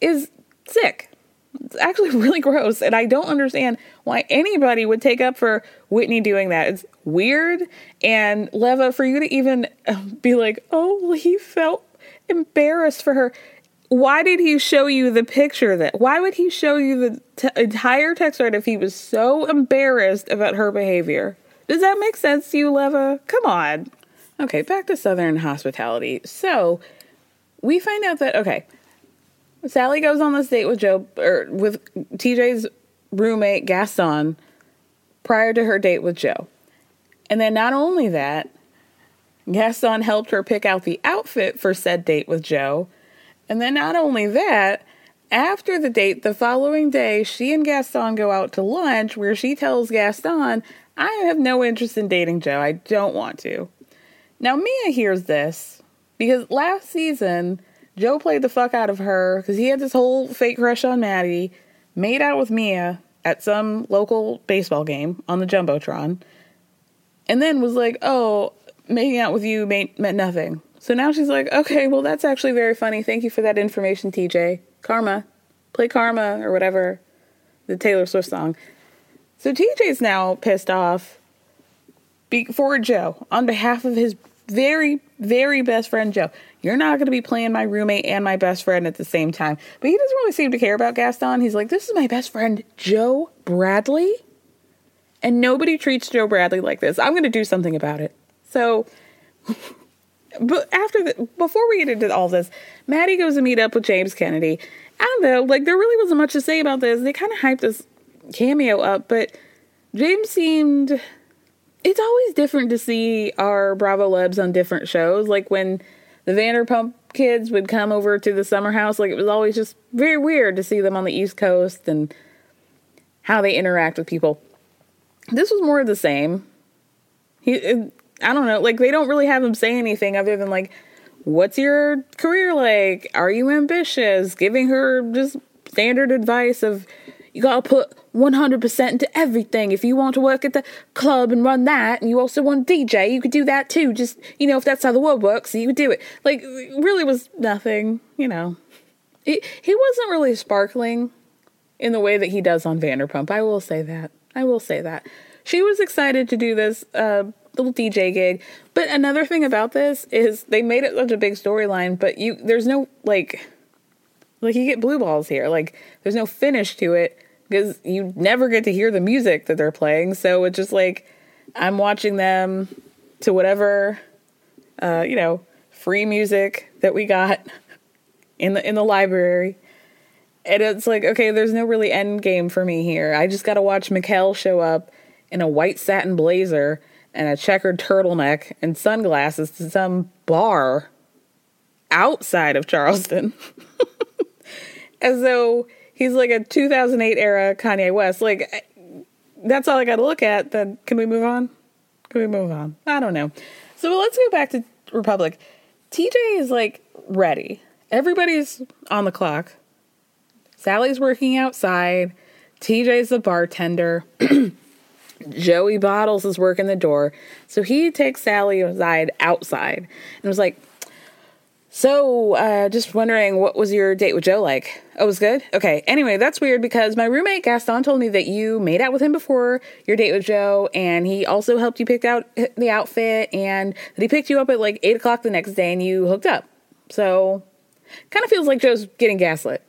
is sick. It's actually really gross. And I don't understand why anybody would take up for Whitney doing that. It's weird. And Leva, for you to even um, be like, oh, he felt embarrassed for her why did he show you the picture that why would he show you the t- entire text thread if he was so embarrassed about her behavior does that make sense to you leva come on okay back to southern hospitality so we find out that okay sally goes on this date with joe or with tj's roommate gaston prior to her date with joe and then not only that gaston helped her pick out the outfit for said date with joe and then not only that, after the date, the following day, she and Gaston go out to lunch where she tells Gaston, I have no interest in dating Joe. I don't want to. Now, Mia hears this because last season, Joe played the fuck out of her because he had this whole fake crush on Maddie, made out with Mia at some local baseball game on the Jumbotron, and then was like, oh, making out with you meant, nothing. So now she's like, okay, well, that's actually very funny. Thank you for that information, TJ. Karma. Play Karma or whatever, the Taylor Swift song. So TJ's now pissed off for Joe on behalf of his very, very best friend, Joe. You're not going to be playing my roommate and my best friend at the same time. But he doesn't really seem to care about Gaston. He's like, this is my best friend, Joe Bradley. And nobody treats Joe Bradley like this. I'm going to do something about it. So but after the before we get into all this, Maddie goes to meet up with James Kennedy. I don't know, like there really wasn't much to say about this. They kind of hyped this cameo up, but James seemed. It's always different to see our Bravo Lebs on different shows. Like when the Vanderpump kids would come over to the summer house, like it was always just very weird to see them on the East Coast and how they interact with people. This was more of the same. He I don't know, like they don't really have him say anything other than like, what's your career like? Are you ambitious? Giving her just standard advice of you gotta put 100% into everything. If you want to work at the club and run that, and you also want to DJ, you could do that too. Just, you know, if that's how the world works, you would do it. Like, really was nothing, you know. He, he wasn't really sparkling in the way that he does on Vanderpump. I will say that. I will say that. She was excited to do this uh, little DJ gig. But another thing about this is they made it such a big storyline, but you there's no like like you get blue balls here. Like there's no finish to it because you never get to hear the music that they're playing. So it's just like I'm watching them to whatever uh, you know, free music that we got in the in the library. And it's like, okay, there's no really end game for me here. I just got to watch Mikkel show up in a white satin blazer and a checkered turtleneck and sunglasses to some bar outside of Charleston. As though he's like a 2008 era Kanye West. Like, that's all I got to look at. Then can we move on? Can we move on? I don't know. So let's go back to Republic. TJ is like ready. Everybody's on the clock. Sally's working outside. TJ's the bartender. Joey Bottles is working the door. So he takes Sally aside outside and was like, So, uh, just wondering, what was your date with Joe like? Oh, it was good? Okay. Anyway, that's weird because my roommate Gaston told me that you made out with him before your date with Joe, and he also helped you pick out the outfit, and that he picked you up at like 8 o'clock the next day and you hooked up. So, kind of feels like Joe's getting gaslit.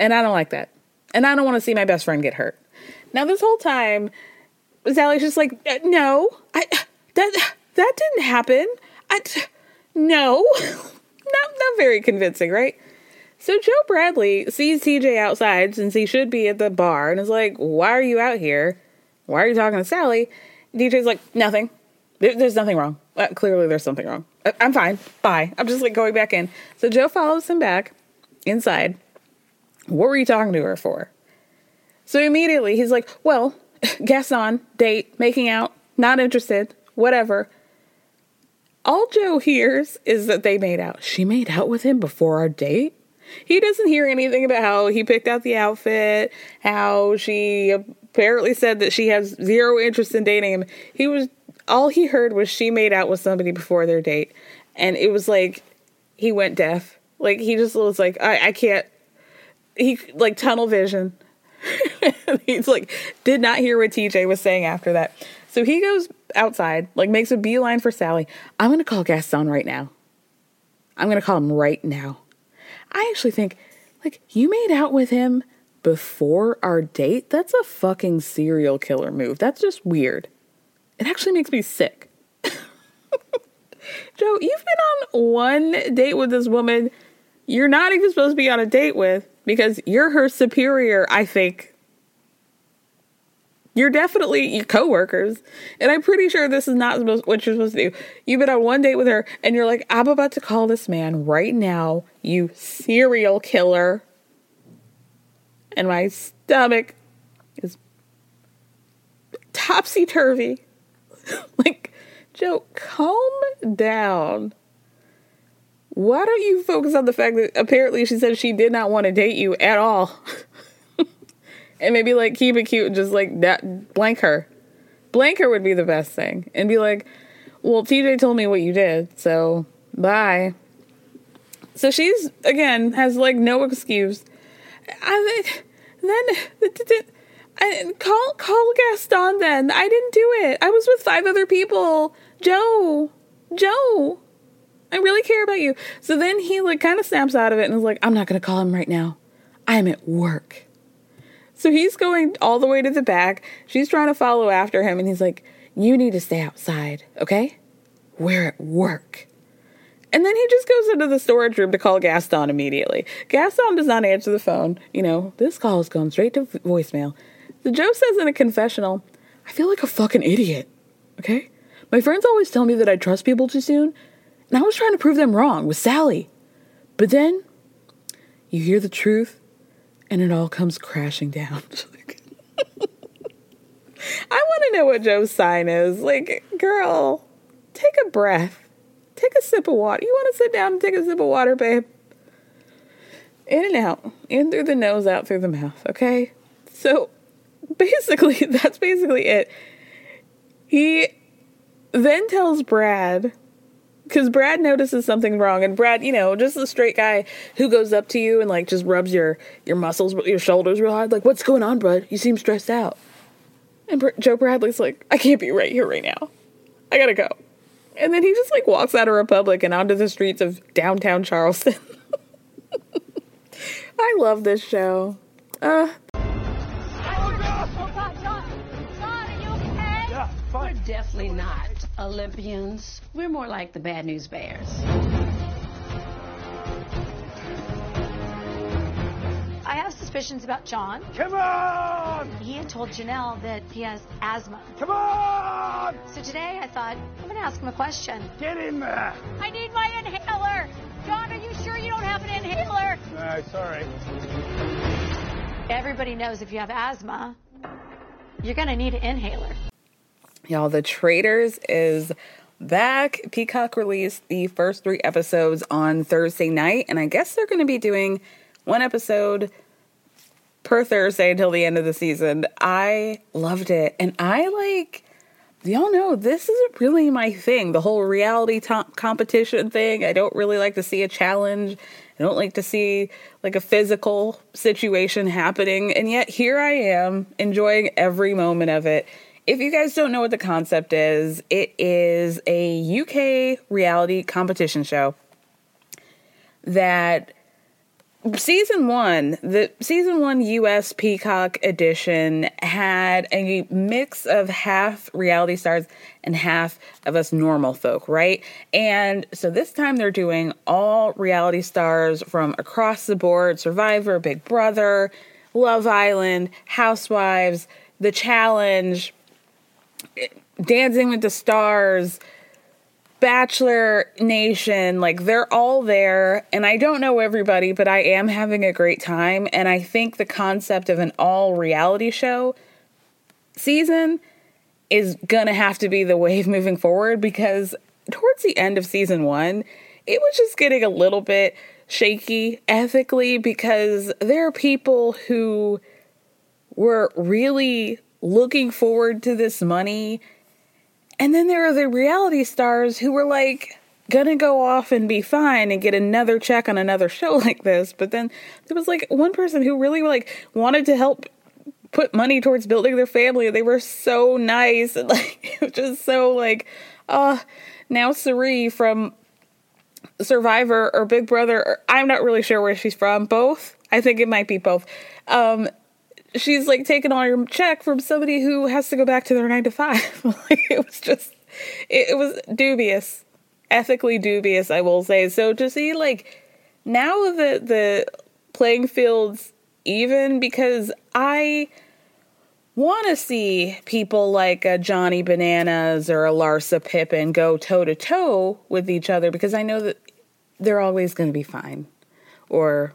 And I don't like that. And I don't want to see my best friend get hurt. Now, this whole time, Sally's just like, "Uh, no, I that that didn't happen. I no, not not very convincing, right? So Joe Bradley sees TJ outside since he should be at the bar and is like, "Why are you out here? Why are you talking to Sally?" DJ's like, "Nothing. There, there's nothing wrong. Uh, clearly, there's something wrong. I, I'm fine. Bye. I'm just like going back in." So Joe follows him back inside. What were you talking to her for? So immediately he's like, Well, Gaston, date, making out, not interested, whatever. All Joe hears is that they made out. She made out with him before our date? He doesn't hear anything about how he picked out the outfit, how she apparently said that she has zero interest in dating him. He was all he heard was she made out with somebody before their date. And it was like he went deaf. Like he just was like, I, I can't he like tunnel vision. He's like did not hear what TJ was saying after that. So he goes outside, like makes a beeline for Sally. I'm gonna call Gaston right now. I'm gonna call him right now. I actually think, like, you made out with him before our date? That's a fucking serial killer move. That's just weird. It actually makes me sick. Joe, you've been on one date with this woman you're not even supposed to be on a date with because you're her superior, I think. You're definitely your coworkers. And I'm pretty sure this is not what you're supposed to do. You've been on one date with her and you're like, I'm about to call this man right now, you serial killer. And my stomach is topsy turvy. like, Joe, calm down. Why don't you focus on the fact that apparently she said she did not want to date you at all? and maybe like keep it cute and just like that blank her. Blank her would be the best thing. And be like, well, TJ told me what you did, so bye. So she's again has like no excuse. I then I call call Gaston then. I didn't do it. I was with five other people. Joe. Joe. I really care about you. So then he like kind of snaps out of it and is like, I'm not gonna call him right now. I'm at work. So he's going all the way to the back. She's trying to follow after him, and he's like, You need to stay outside, okay? We're at work. And then he just goes into the storage room to call Gaston immediately. Gaston does not answer the phone. You know, this call has gone straight to voicemail. So Joe says in a confessional, I feel like a fucking idiot, okay? My friends always tell me that I trust people too soon, and I was trying to prove them wrong with Sally. But then you hear the truth and it all comes crashing down. I want to know what Joe's sign is. Like, girl, take a breath. Take a sip of water. You want to sit down and take a sip of water, babe? In and out. In through the nose, out through the mouth, okay? So basically, that's basically it. He then tells Brad because Brad notices something wrong, and Brad, you know, just a straight guy who goes up to you and like just rubs your your muscles, your shoulders real hard. Like, what's going on, Brad? You seem stressed out. And Br- Joe Bradley's like, I can't be right here right now. I gotta go. And then he just like walks out of Republic and onto the streets of downtown Charleston. I love this show. Uh, We're you okay? definitely not Olympians. We're more like the Bad News Bears. I have suspicions about John. Come on! He had told Janelle that he has asthma. Come on! So today I thought, I'm going to ask him a question. Get in there! I need my inhaler! John, are you sure you don't have an inhaler? Uh, sorry. Everybody knows if you have asthma, you're going to need an inhaler. Y'all, The Traitors is back. Peacock released the first three episodes on Thursday night, and I guess they're going to be doing one episode per Thursday until the end of the season. I loved it, and I like. Y'all know this isn't really my thing. The whole reality competition thing. I don't really like to see a challenge. I don't like to see like a physical situation happening. And yet here I am enjoying every moment of it. If you guys don't know what the concept is, it is a UK reality competition show that season one, the season one US Peacock edition had a mix of half reality stars and half of us normal folk, right? And so this time they're doing all reality stars from across the board Survivor, Big Brother, Love Island, Housewives, The Challenge, Dancing with the Stars, Bachelor Nation, like they're all there. And I don't know everybody, but I am having a great time. And I think the concept of an all reality show season is gonna have to be the wave moving forward because towards the end of season one, it was just getting a little bit shaky ethically because there are people who were really looking forward to this money and then there are the reality stars who were like gonna go off and be fine and get another check on another show like this. But then there was like one person who really like wanted to help put money towards building their family. They were so nice and like it was just so like uh now Cirie from Survivor or Big Brother or I'm not really sure where she's from. Both. I think it might be both. Um she's like taking on your check from somebody who has to go back to their nine to five. it was just, it, it, was dubious, ethically dubious, I will say. So to see like now the the playing fields even because I want to see people like a Johnny Bananas or a Larsa Pippen go toe to toe with each other because I know that they're always going to be fine or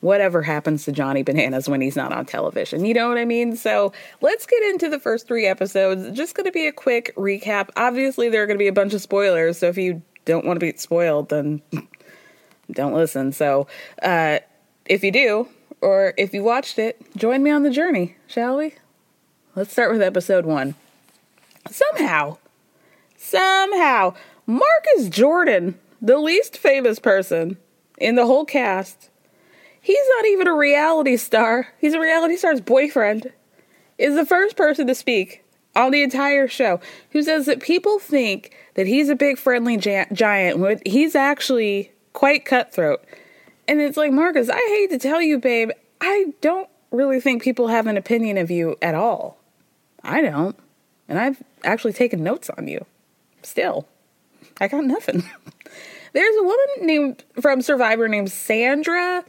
whatever happens to Johnny Bananas when he's not on television. You know what I mean? So let's get into the first three episodes. Just going to be a quick recap. Obviously, there are going to be a bunch of spoilers. So if you don't want to be spoiled, then don't listen. So uh, if you do, or if you watched it, join me on the journey, shall we? Let's start with episode one. Somehow, somehow, Marcus Jordan, the least famous person in the whole cast, he's not even a reality star. He's a reality star's boyfriend. Is the first person to speak on the entire show who says that people think that he's a big friendly giant when he's actually quite cutthroat. And it's like, Marcus, I hate to tell you, babe, I don't really think people have an opinion of you at all. I don't. And I've actually taken notes on you. Still, I got nothing. There's a woman named from Survivor named Sandra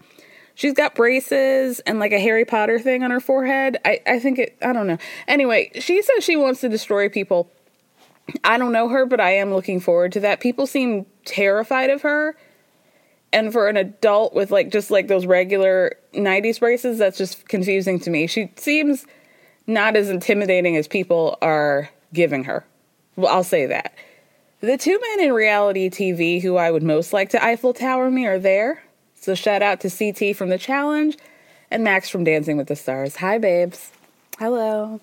She's got braces and like a Harry Potter thing on her forehead. I, I think it, I don't know. Anyway, she says she wants to destroy people. I don't know her, but I am looking forward to that. People seem terrified of her. And for an adult with like just like those regular 90s braces, that's just confusing to me. She seems not as intimidating as people are giving her. Well, I'll say that. The two men in reality TV who I would most like to Eiffel Tower me are there. So shout out to CT from the challenge and Max from Dancing with the Stars. Hi, babes. Hello.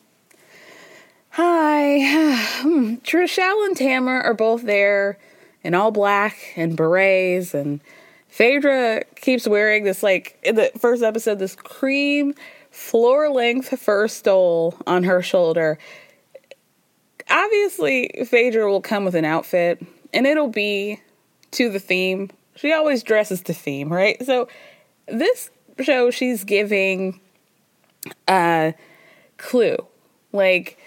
Hi. Hmm. Trishelle and Tamra are both there in all black and berets, and Phaedra keeps wearing this, like, in the first episode, this cream floor length fur stole on her shoulder. Obviously, Phaedra will come with an outfit, and it'll be to the theme she always dresses to theme, right? So this show she's giving a clue. Like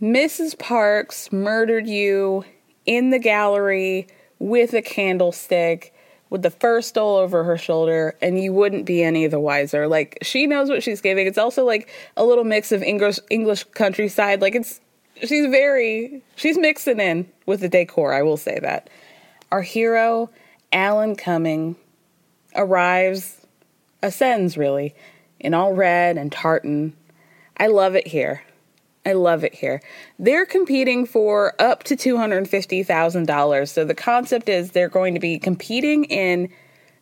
Mrs. Parks murdered you in the gallery with a candlestick with the fur stole over her shoulder and you wouldn't be any the wiser. Like she knows what she's giving. It's also like a little mix of English English countryside. Like it's she's very she's mixing in with the decor, I will say that. Our hero Alan Cumming arrives, ascends really, in all red and tartan. I love it here. I love it here. They're competing for up to $250,000. So the concept is they're going to be competing in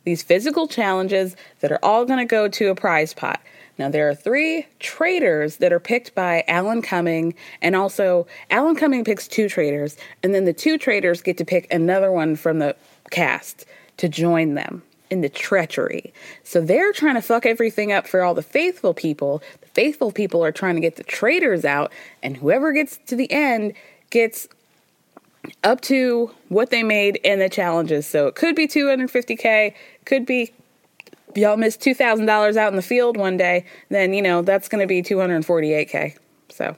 these physical challenges that are all going to go to a prize pot. Now, there are three traitors that are picked by Alan Cumming, and also Alan Cumming picks two traitors, and then the two traitors get to pick another one from the cast to join them in the treachery. So they're trying to fuck everything up for all the faithful people. The faithful people are trying to get the traitors out, and whoever gets to the end gets up to what they made in the challenges. So it could be 250k, could be y'all missed $2,000 out in the field one day, then you know, that's going to be 248k. So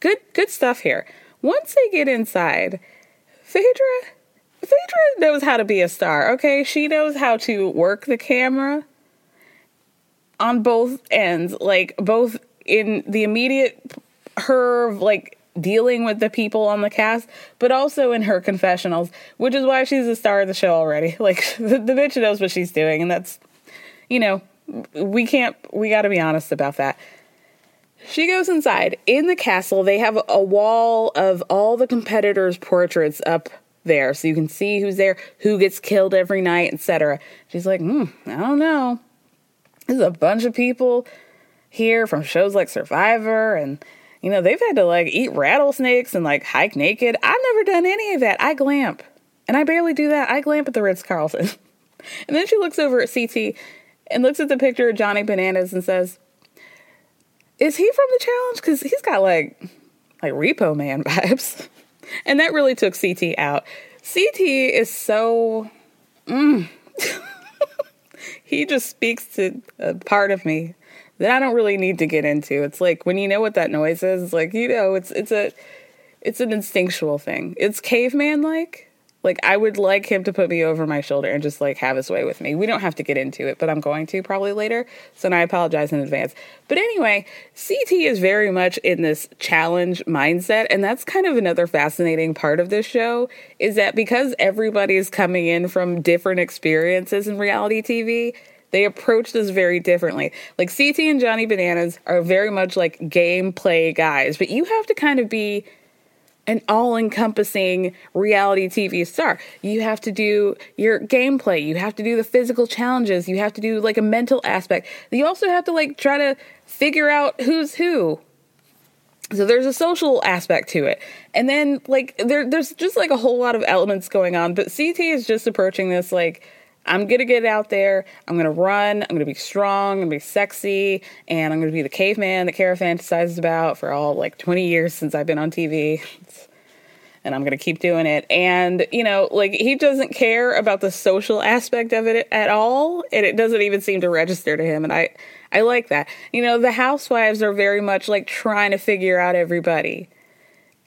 good good stuff here. Once they get inside, Phaedra Phaedra knows how to be a star, okay? She knows how to work the camera on both ends, like both in the immediate her like dealing with the people on the cast, but also in her confessionals, which is why she's a star of the show already. Like the, the bitch knows what she's doing, and that's you know, we can't we gotta be honest about that. She goes inside. In the castle, they have a wall of all the competitors' portraits up there so you can see who's there, who gets killed every night, etc. She's like, hmm, I don't know. There's a bunch of people here from shows like Survivor and you know, they've had to like eat rattlesnakes and like hike naked. I've never done any of that. I glamp. And I barely do that. I glamp at the Ritz Carlton. and then she looks over at CT and looks at the picture of Johnny Bananas and says, Is he from the challenge? Because he's got like like repo man vibes. And that really took CT out. CT is so. Mm. he just speaks to a part of me that I don't really need to get into. It's like when you know what that noise is, it's like you know, it's it's a it's an instinctual thing. It's caveman like. Like I would like him to put me over my shoulder and just like have his way with me. We don't have to get into it, but I'm going to probably later. So I apologize in advance. But anyway, CT is very much in this challenge mindset and that's kind of another fascinating part of this show is that because everybody is coming in from different experiences in reality TV, they approach this very differently. Like CT and Johnny Bananas are very much like gameplay guys, but you have to kind of be an all encompassing reality TV star. You have to do your gameplay, you have to do the physical challenges, you have to do like a mental aspect. You also have to like try to figure out who's who. So there's a social aspect to it. And then like there there's just like a whole lot of elements going on, but CT is just approaching this like I'm gonna get out there. I'm gonna run. I'm gonna be strong. I'm gonna be sexy, and I'm gonna be the caveman that Kara fantasizes about for all like 20 years since I've been on TV. and I'm gonna keep doing it. And you know, like he doesn't care about the social aspect of it at all, and it doesn't even seem to register to him. And I, I like that. You know, the housewives are very much like trying to figure out everybody.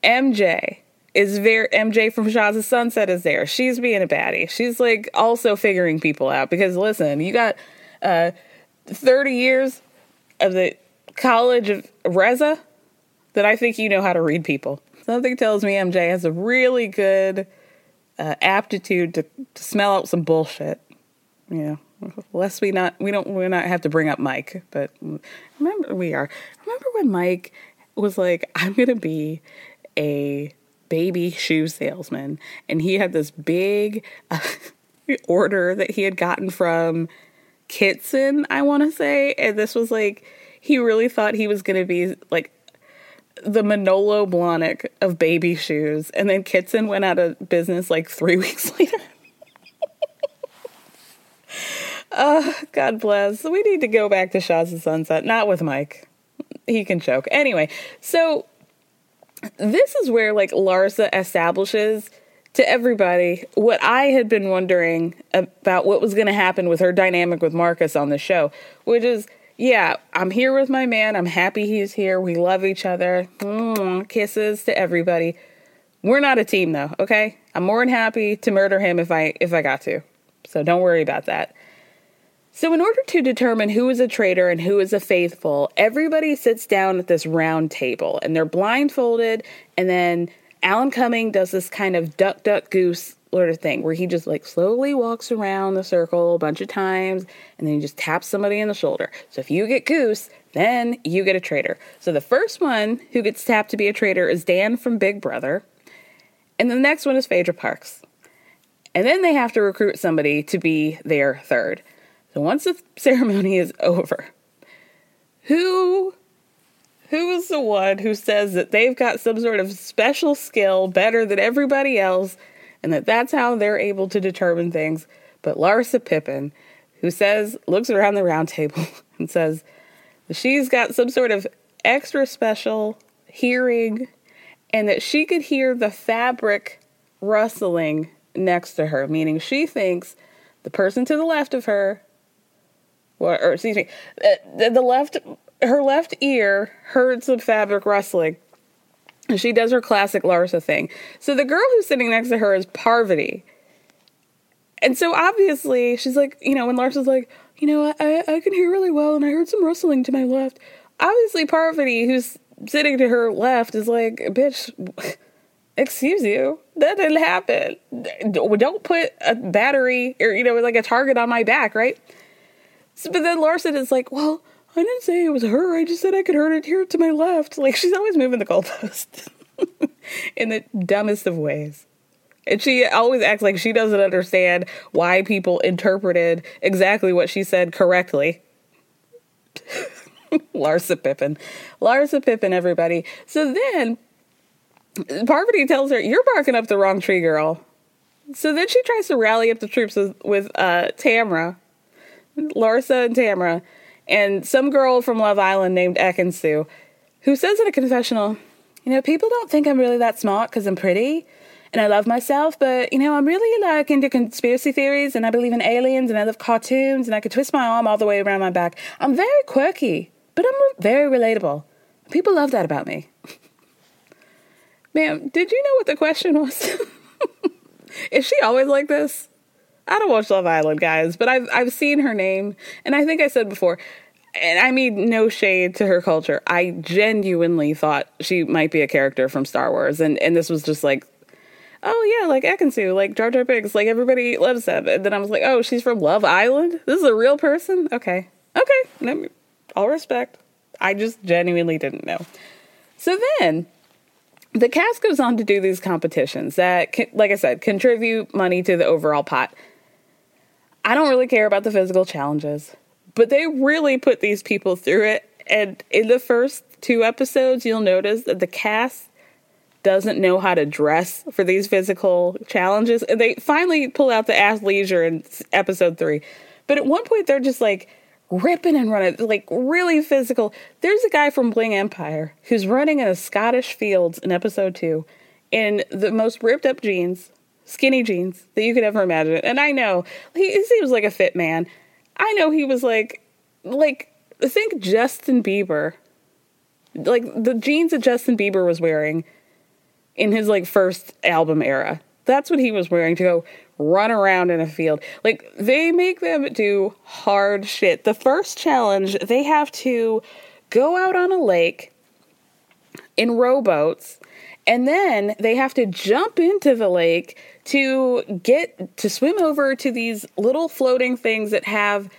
MJ is very MJ from Shahs of Sunset is there. She's being a baddie. She's like also figuring people out because listen, you got uh 30 years of the college of Reza that I think you know how to read people. Something tells me MJ has a really good uh, aptitude to, to smell out some bullshit. Know, lest we not we don't we not have to bring up Mike, but remember we are. Remember when Mike was like, "I'm gonna be a baby shoe salesman, and he had this big uh, order that he had gotten from Kitson, I want to say, and this was like he really thought he was going to be like the Manolo Blahnik of baby shoes, and then Kitson went out of business like three weeks later. uh, God bless. We need to go back to Shahs of Sunset, not with Mike. He can choke. Anyway, so this is where like Larsa establishes to everybody what I had been wondering about what was going to happen with her dynamic with Marcus on the show, which is yeah, I'm here with my man. I'm happy he's here. We love each other. Mm, kisses to everybody. We're not a team though, okay? I'm more than happy to murder him if I if I got to. So don't worry about that. So, in order to determine who is a traitor and who is a faithful, everybody sits down at this round table and they're blindfolded. And then Alan Cumming does this kind of duck, duck, goose sort of thing where he just like slowly walks around the circle a bunch of times and then he just taps somebody in the shoulder. So if you get goose, then you get a traitor. So the first one who gets tapped to be a traitor is Dan from Big Brother. And the next one is Phaedra Parks. And then they have to recruit somebody to be their third. So once the ceremony is over, who who is the one who says that they've got some sort of special skill better than everybody else and that that's how they're able to determine things? But Larsa Pippen, who says, looks around the round table and says she's got some sort of extra special hearing and that she could hear the fabric rustling next to her, meaning she thinks the person to the left of her, or, or excuse me, uh, the left her left ear heard some fabric rustling. And she does her classic Larsa thing. So the girl who's sitting next to her is Parvati. And so obviously she's like, you know, when Larsa's like, you know, I, I can hear really well and I heard some rustling to my left. Obviously Parvati, who's sitting to her left, is like, bitch, excuse you, that didn't happen. Don't put a battery or, you know, like a target on my back, right? But then Larsa is like, well, I didn't say it was her. I just said I could hear it here to my left. Like she's always moving the goalpost in the dumbest of ways. And she always acts like she doesn't understand why people interpreted exactly what she said correctly. Larsa Pippen. Larsa Pippen, everybody. So then Parvati tells her, You're barking up the wrong tree, girl. So then she tries to rally up the troops with, with uh, Tamra, Larsa and Tamra and some girl from Love Island named Ekin-Su, who says in a confessional, you know, people don't think I'm really that smart because I'm pretty and I love myself, but you know, I'm really like into conspiracy theories and I believe in aliens and I love cartoons and I could twist my arm all the way around my back. I'm very quirky, but I'm very relatable. People love that about me. Ma'am, did you know what the question was? Is she always like this? I don't watch Love Island, guys, but I've I've seen her name, and I think I said before, and I mean no shade to her culture. I genuinely thought she might be a character from Star Wars, and and this was just like, oh yeah, like Ekin-Su, like Jar Jar Binks, like everybody loves that. And then I was like, oh, she's from Love Island. This is a real person. Okay, okay, all respect. I just genuinely didn't know. So then the cast goes on to do these competitions that, like I said, contribute money to the overall pot. I don't really care about the physical challenges, but they really put these people through it. And in the first two episodes, you'll notice that the cast doesn't know how to dress for these physical challenges. And they finally pull out the athleisure in episode three. But at one point, they're just like ripping and running, like really physical. There's a guy from Bling Empire who's running in a Scottish fields in episode two in the most ripped up jeans skinny jeans that you could ever imagine. And I know he, he seems like a fit man. I know he was like, like think Justin Bieber, like the jeans that Justin Bieber was wearing in his like first album era. That's what he was wearing to go run around in a field. Like they make them do hard shit. The first challenge, they have to go out on a lake in rowboats and then they have to jump into the lake to get to swim over to these little floating things that have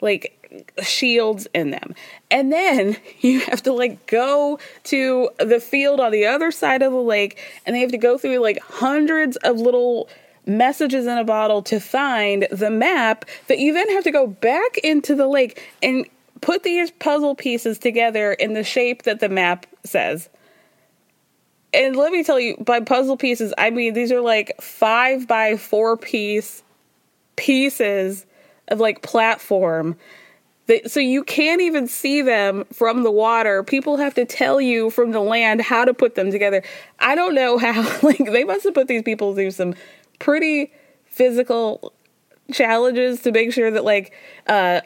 like shields in them. And then you have to like go to the field on the other side of the lake and they have to go through like hundreds of little messages in a bottle to find the map that you then have to go back into the lake and put these puzzle pieces together in the shape that the map says and let me tell you, by puzzle pieces, I mean these are like five by four piece pieces of like platform. That, so you can't even see them from the water. People have to tell you from the land how to put them together. I don't know how. Like they must have put these people through some pretty physical challenges to make sure that like uh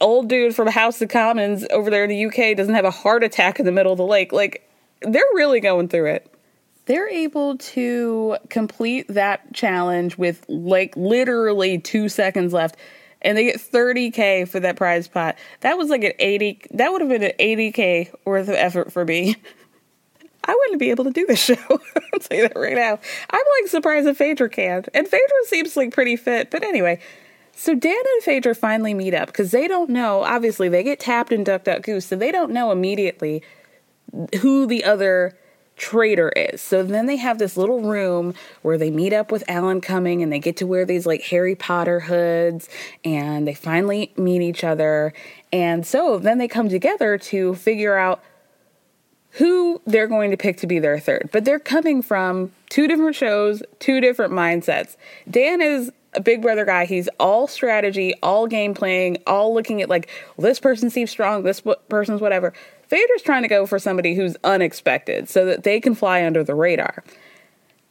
old dude from House of Commons over there in the UK doesn't have a heart attack in the middle of the lake. Like they're really going through it. They're able to complete that challenge with like literally two seconds left and they get 30k for that prize pot. That was like an 80 that would have been an 80k worth of effort for me. I wouldn't be able to do this show. I'll tell you that right now. I'm like surprised that Phaedra can. And Phaedra seems like pretty fit. But anyway, so Dan and Phaedra finally meet up because they don't know. Obviously, they get tapped in Duck Duck Goose, so they don't know immediately who the other traitor is. So then they have this little room where they meet up with Alan Cumming and they get to wear these like Harry Potter hoods and they finally meet each other. And so then they come together to figure out who they're going to pick to be their third. But they're coming from two different shows, two different mindsets. Dan is a big brother guy. He's all strategy, all game playing, all looking at like, well, this person seems strong, this person's whatever. Phaedra's trying to go for somebody who's unexpected so that they can fly under the radar.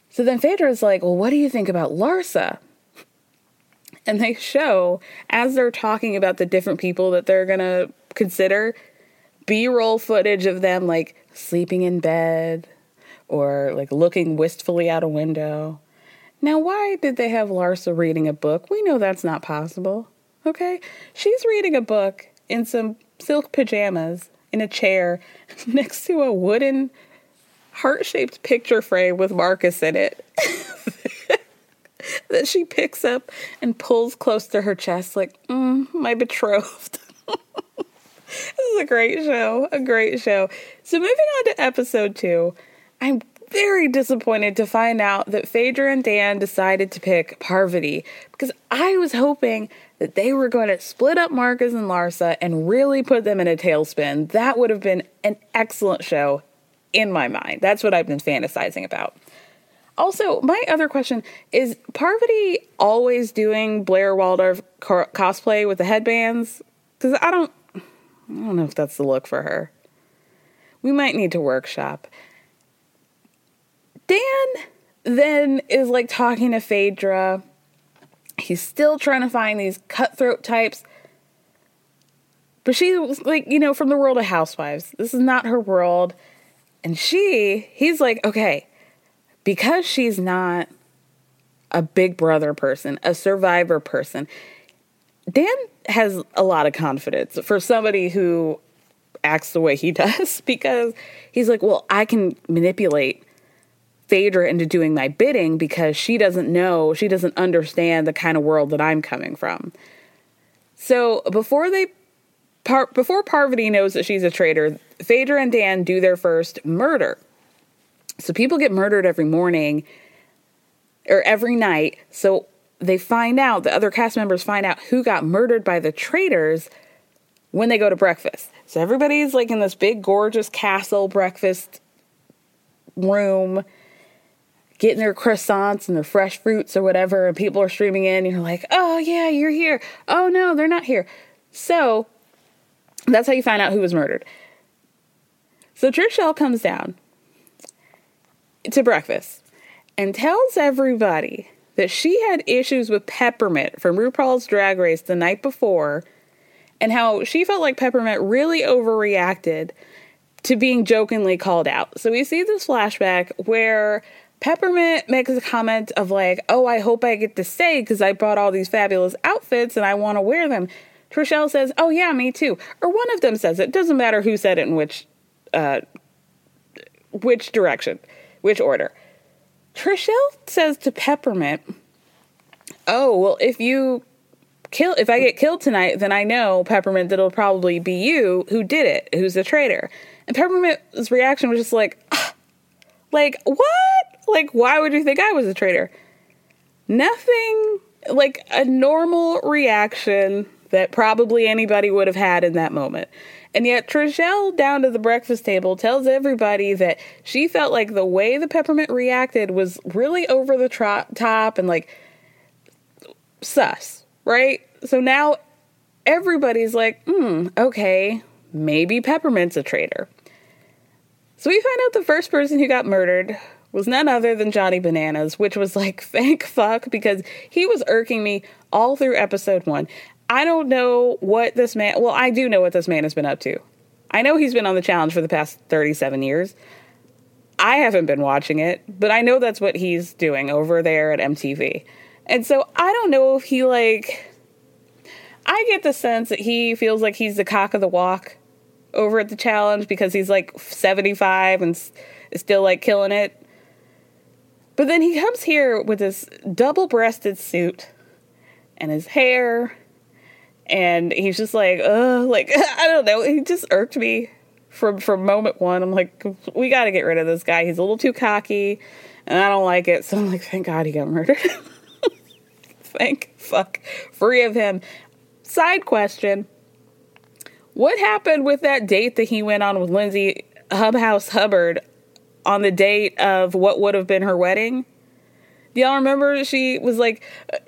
So then Phaedra's like, well, what do you think about Larsa? And they show, as they're talking about the different people that they're going to consider, B roll footage of them like sleeping in bed or like looking wistfully out a window. Now, why did they have Larsa reading a book? We know that's not possible. Okay? She's reading a book in some silk pajamas in a chair next to a wooden heart shaped picture frame with Marcus in it that she picks up and pulls close to her chest, like, mm, my betrothed. this is a great show, a great show. So, moving on to episode two, I'm very disappointed to find out that Phaedra and Dan decided to pick Parvati because I was hoping that they were going to split up Marcus and Larsa and really put them in a tailspin. That would have been an excellent show in my mind. That's what I've been fantasizing about. Also, my other question is Parvati always doing Blair Waldorf co- cosplay with the headbands? Because I don't, I don't know if that's the look for her. We might need to workshop. Dan then is like talking to Phaedra He's still trying to find these cutthroat types. But she was like, you know, from the world of housewives. This is not her world. And she, he's like, okay, because she's not a big brother person, a survivor person, Dan has a lot of confidence for somebody who acts the way he does because he's like, well, I can manipulate Phaedra into doing my bidding because she doesn't know, she doesn't understand the kind of world that I'm coming from. So before they par- before Parvati knows that she's a traitor, Phaedra and Dan do their first murder. So people get murdered every morning or every night. So they find out, the other cast members find out who got murdered by the traitors when they go to breakfast. So everybody's like in this big, gorgeous castle breakfast room getting their croissants and their fresh fruits or whatever, and people are streaming in, and you're like, oh, yeah, you're here. Oh, no, they're not here. So that's how you find out who was murdered. So Trishelle comes down to breakfast and tells everybody that she had issues with Peppermint from RuPaul's Drag Race the night before and how she felt like Peppermint really overreacted to being jokingly called out. So we see this flashback where Peppermint makes a comment of like, "Oh, I hope I get to stay because I bought all these fabulous outfits and I want to wear them." Trishelle says, "Oh yeah, me too." Or one of them says it. Doesn't matter who said it in which, uh, which direction, which order. Trishelle says to Peppermint, "Oh well, if you kill, if I get killed tonight, then I know Peppermint that it'll probably be you who did it, who's the traitor." And Peppermint's reaction was just like, "Like what?" Like, why would you think I was a traitor? Nothing like a normal reaction that probably anybody would have had in that moment. And yet, Trishelle down to the breakfast table tells everybody that she felt like the way the peppermint reacted was really over the tro- top and like sus, right? So now everybody's like, hmm, okay, maybe peppermint's a traitor. So we find out the first person who got murdered was none other than Johnny Bananas, which was like, thank fuck, because he was irking me all through episode one. I don't know what this man, well, I do know what this man has been up to. I know he's been on the challenge for the past 37 years. I haven't been watching it, but I know that's what he's doing over there at MTV. And so I don't know if he, like, I get the sense that he feels like he's the cock of the walk over at the challenge because he's like 75 and still like killing it. But then he comes here with this double breasted suit and his hair, and he's just like, ugh, like, I don't know. He just irked me from, from moment one. I'm like, we got to get rid of this guy. He's a little too cocky, and I don't like it. So I'm like, thank God he got murdered. thank fuck. Free of him. Side question What happened with that date that he went on with Lindsay Hubhouse Hubbard on the date of what would have been her wedding? Y'all remember she was like, uh,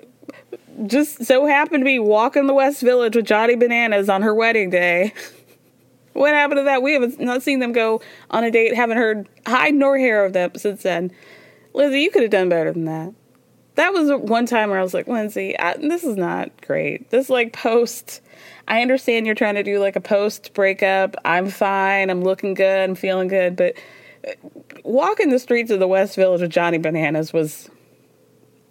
just so happened to be walking the West Village with Johnny Bananas on her wedding day? what happened to that? We haven't not seen them go on a date, haven't heard hide nor hair of them since then. Lindsay, you could have done better than that that was one time where I was like, Lindsay, I, this is not great. This like post. I understand you're trying to do like a post breakup. I'm fine. I'm looking good. I'm feeling good. But uh, walking the streets of the West Village with Johnny Bananas was.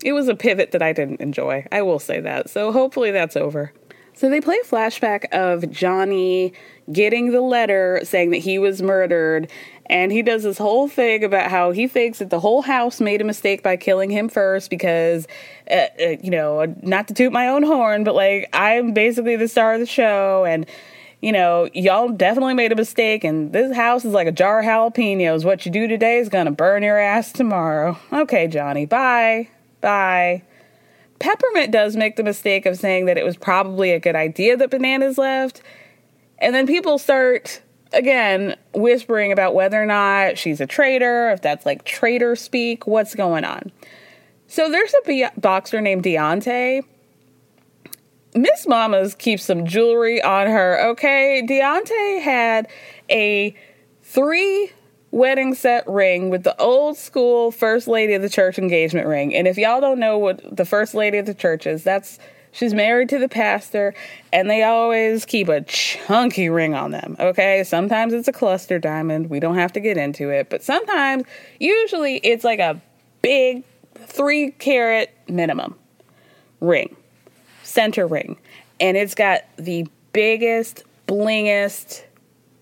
It was a pivot that I didn't enjoy. I will say that. So hopefully that's over. So they play a flashback of Johnny getting the letter saying that he was murdered. And he does this whole thing about how he thinks that the whole house made a mistake by killing him first because, uh, uh, you know, not to toot my own horn, but like I'm basically the star of the show. And, you know, y'all definitely made a mistake. And this house is like a jar of jalapenos. What you do today is to burn your ass tomorrow. Okay, Johnny, bye. Bye. Peppermint does make the mistake of saying that it was probably a good idea that bananas left. And then people start again whispering about whether or not she's a traitor, if that's like traitor speak, what's going on. So there's a boxer named Deontay. Miss Mamas keeps some jewelry on her, okay? Deontay had a three wedding set ring with the old school first lady of the church engagement ring. And if y'all don't know what the first lady of the church is, that's she's married to the pastor and they always keep a chunky ring on them. Okay? Sometimes it's a cluster diamond. We don't have to get into it, but sometimes usually it's like a big 3 carat minimum ring. Center ring. And it's got the biggest, blingest,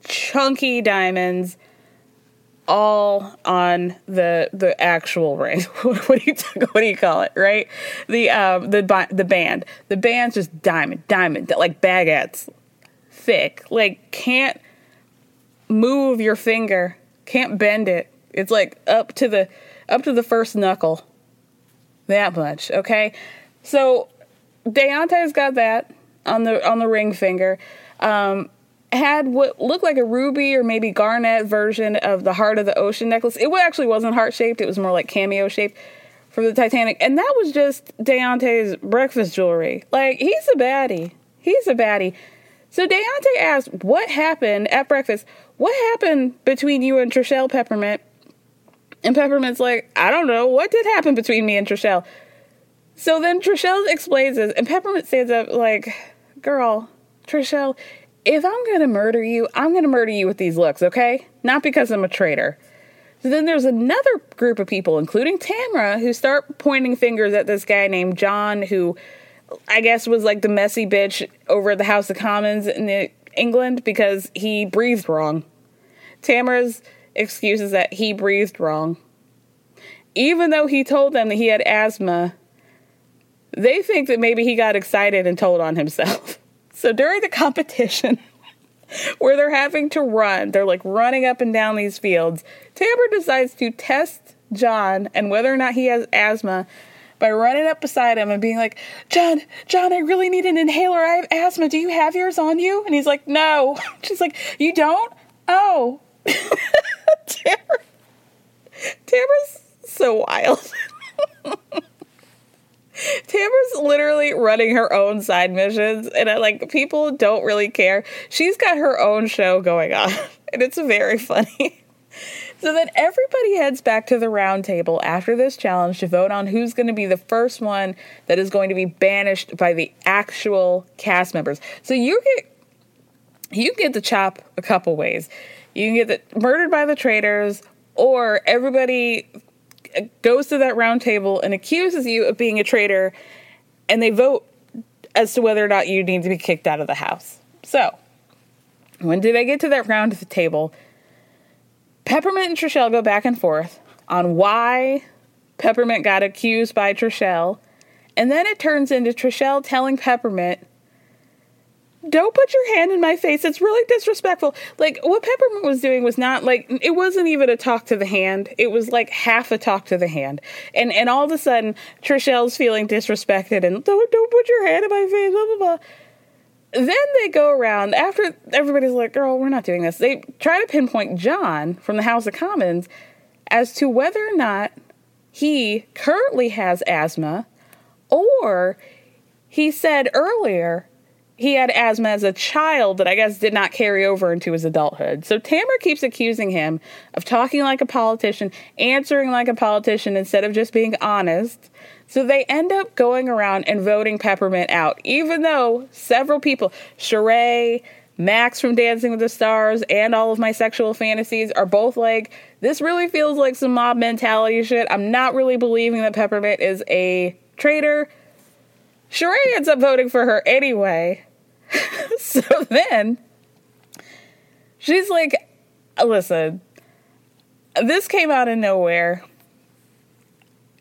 chunky diamonds all on the the actual ring. what do you what do you call it? Right? The um the the band. The band's just diamond, diamond, like baguettes, thick. Like can't move your finger, can't bend it. It's like up to the up to the first knuckle. That much, okay? So Deontay's got that on the on the ring finger. Um, had what looked like a ruby or maybe garnet version of the heart of the ocean necklace. It actually wasn't heart shaped, it was more like cameo shaped from the Titanic. And that was just Deontay's breakfast jewelry. Like, he's a baddie. He's a baddie. So Deontay asked, What happened at breakfast? What happened between you and Trishelle Peppermint? And Peppermint's like, I don't know. What did happen between me and Trishelle? So then Trishelle explains this, and Peppermint stands up like, Girl, Trishelle, if I'm gonna murder you, I'm gonna murder you with these looks, okay? Not because I'm a traitor. So then there's another group of people, including Tamra, who start pointing fingers at this guy named John, who I guess was like the messy bitch over at the House of Commons in England because he breathed wrong. Tamra's excuse is that he breathed wrong. Even though he told them that he had asthma, they think that maybe he got excited and told on himself. So during the competition, where they're having to run, they're like running up and down these fields. Tamra decides to test John and whether or not he has asthma by running up beside him and being like, John, John, I really need an inhaler. I have asthma. Do you have yours on you? And he's like, No. She's like, You don't? Oh. Tamra, Tamra's so wild. Tamra's literally running her own side missions, and I, like people don't really care. She's got her own show going on, and it's very funny. So then everybody heads back to the round table after this challenge to vote on who's going to be the first one that is going to be banished by the actual cast members. So you get you get the chop a couple ways. You can get the, murdered by the traitors, or everybody goes to that round table and accuses you of being a traitor, and they vote as to whether or not you need to be kicked out of the house. So, when do they get to that round table? Peppermint and Trishelle go back and forth on why Peppermint got accused by Trishelle. And then it turns into Trishelle telling Peppermint, Don't put your hand in my face. It's really disrespectful. Like, what Peppermint was doing was not like, it wasn't even a talk to the hand. It was like half a talk to the hand. And and all of a sudden, Trishelle's feeling disrespected and, Don't, don't put your hand in my face, blah, blah, blah then they go around after everybody's like, girl, we're not doing this. They try to pinpoint John from the House of Commons as to whether or not he currently has asthma or he said earlier he had asthma as a child that I guess did not carry over into his adulthood. So Tamara keeps accusing him of talking like a politician, answering like a politician instead of just being honest. So they end up going around and voting Peppermint out, even though several people, Sheree, Max from Dancing with the Stars, and all of my sexual fantasies are both like, this really feels like some mob mentality shit. I'm not really believing that Peppermint is a traitor. Sheree ends up voting for her anyway. so then she's like, listen, this came out of nowhere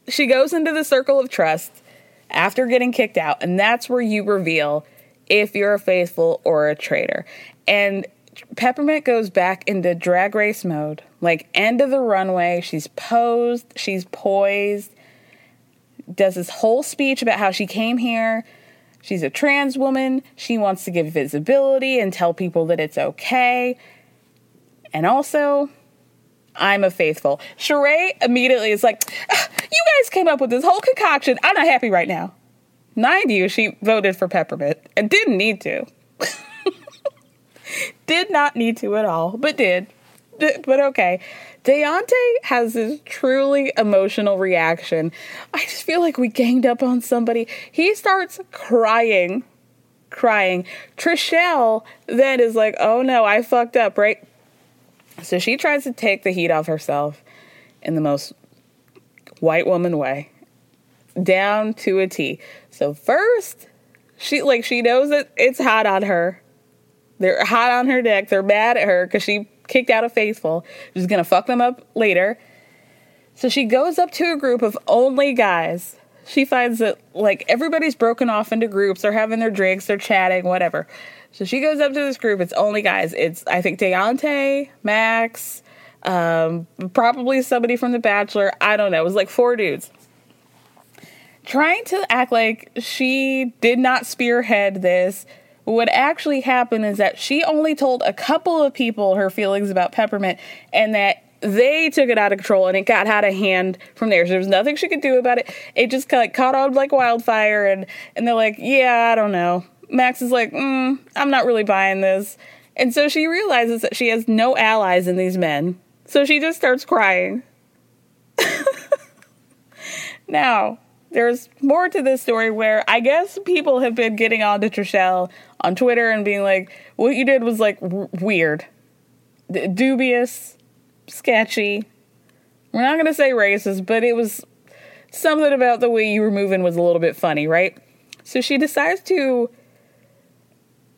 she goes into the circle of trust after getting kicked out, and that's where you reveal if you're a faithful or a traitor. And Peppermint goes back into drag race mode, like end of the runway. She's posed, she's poised, does this whole speech about how she came here. She's a trans woman. She wants to give visibility and tell people that it's okay. And also, I'm a faithful. Sheree immediately is like, ah, You guys came up with this whole concoction. I'm not happy right now. Mind you, she voted for Peppermint and didn't need to. did not need to at all, but did. But okay. Deontay has this truly emotional reaction. I just feel like we ganged up on somebody. He starts crying. Crying. Trishelle then is like, oh no, I fucked up, right? So she tries to take the heat off herself in the most white woman way, down to a T. So first, she like she knows that it's hot on her. They're hot on her neck. They're mad at her because she kicked out of faithful. She's gonna fuck them up later. So she goes up to a group of only guys. She finds that like everybody's broken off into groups. They're having their drinks. They're chatting. Whatever. So she goes up to this group. It's only guys. It's I think Deontay, Max, um, probably somebody from The Bachelor. I don't know. It was like four dudes trying to act like she did not spearhead this. What actually happened is that she only told a couple of people her feelings about Peppermint, and that they took it out of control and it got out of hand from there. So there was nothing she could do about it. It just kind of caught on like wildfire, and and they're like, yeah, I don't know. Max is like, mm, I'm not really buying this. And so she realizes that she has no allies in these men. So she just starts crying. now, there's more to this story where I guess people have been getting on to Trishelle on Twitter and being like, what you did was like weird, D- dubious, sketchy. We're not going to say racist, but it was something about the way you were moving was a little bit funny, right? So she decides to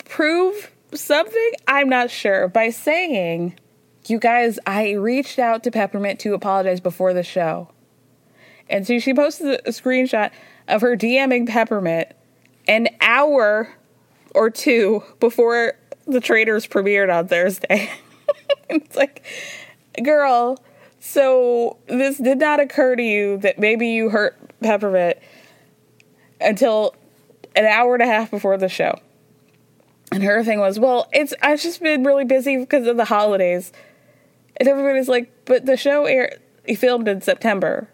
prove something? I'm not sure. By saying, you guys, I reached out to Peppermint to apologize before the show. And so she posted a screenshot of her DMing Peppermint an hour or two before the Traitors premiered on Thursday. it's like, girl, so this did not occur to you that maybe you hurt Peppermint until an hour and a half before the show. And her thing was, well, it's I've just been really busy because of the holidays. And everybody's like, but the show aired, filmed in September.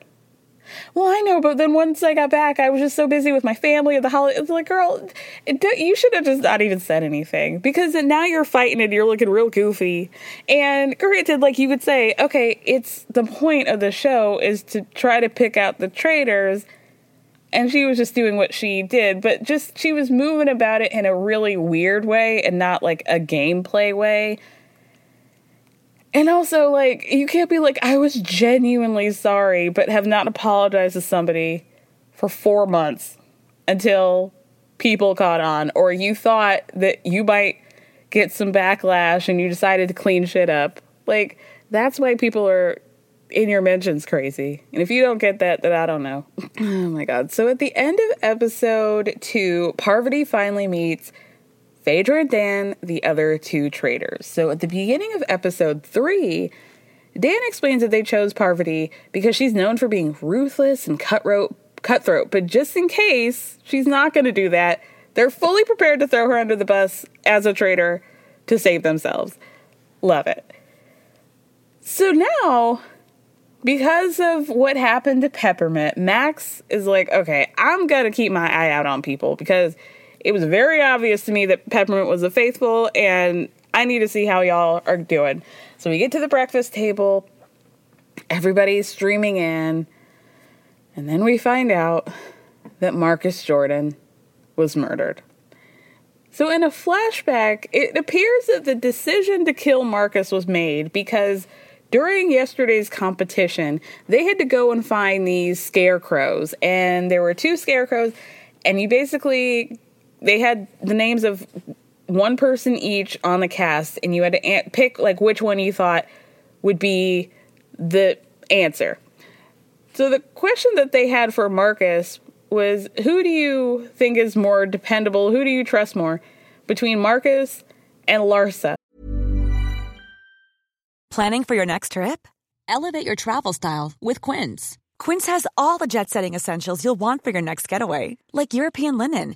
Well, I know, but then once I got back, I was just so busy with my family at the holiday. It's like, girl, you should have just not even said anything because now you're fighting and you're looking real goofy. And granted, like you could say, okay, it's the point of the show is to try to pick out the traitors and she was just doing what she did, but just she was moving about it in a really weird way and not like a gameplay way. And also, like, you can't be like, I was genuinely sorry, but have not apologized to somebody for four months until people caught on, or you thought that you might get some backlash and you decided to clean shit up. Like, that's why people are in your mentions crazy. And if you don't get that, then I don't know. oh my god. So at the end of episode two, Parvati finally meets Phaedra Dan, the other two traitors. So at the beginning of episode three, Dan explains that they chose Parvati because she's known for being ruthless and cutthroat, cutthroat. But just in case she's not going to do that, they're fully prepared to throw her under the bus as a traitor to save themselves. Love it. So now, because of what happened to Peppermint, Max is like, okay, I'm going to keep my eye out on people because it was very obvious to me that Peppermint was a faithful and I need to see how y'all are doing. So we get to the breakfast table, everybody's streaming in, and then we find out that Marcus Jordan was murdered. So, in a flashback, it appears that the decision to kill Marcus was made because during yesterday's competition, they had to go and find these scarecrows, and there were two scarecrows, and you basically they had the names of one person each on the cast, and you had to pick like which one you thought would be the answer. So the question that they had for Marcus was who do you think is more dependable? Who do you trust more between Marcus and Larsa? Planning for your next trip? Elevate your travel style with Quince. Quince has all the jet setting essentials you'll want for your next getaway, like European linen,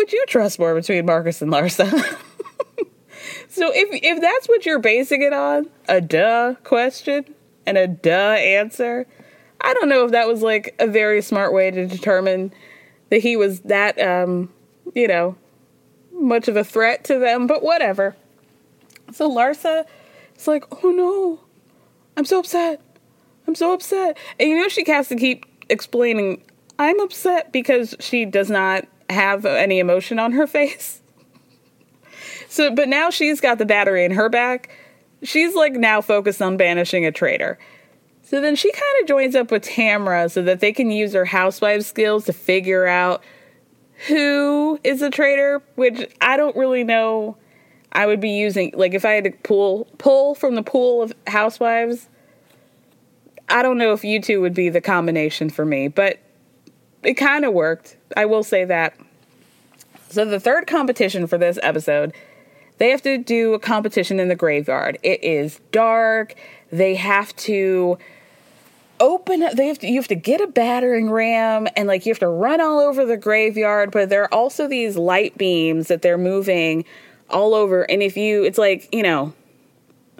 would you trust more between Marcus and Larsa? so if if that's what you're basing it on, a duh question and a duh answer, I don't know if that was like a very smart way to determine – that he was that, um, you know, much of a threat to them, but whatever. So Larsa is like, oh no, I'm so upset. I'm so upset. And you know, she has to keep explaining, I'm upset because she does not have any emotion on her face. So, but now she's got the battery in her back. She's like now focused on banishing a traitor. So then she kind of joins up with Tamra so that they can use her housewife skills to figure out who is a traitor, which I don't really know. I would be using like if I had to pull pull from the pool of housewives. I don't know if you two would be the combination for me, but it kind of worked. I will say that. So the third competition for this episode, they have to do a competition in the graveyard. It is dark. They have to open they have to you have to get a battering ram and like you have to run all over the graveyard but there are also these light beams that they're moving all over and if you it's like you know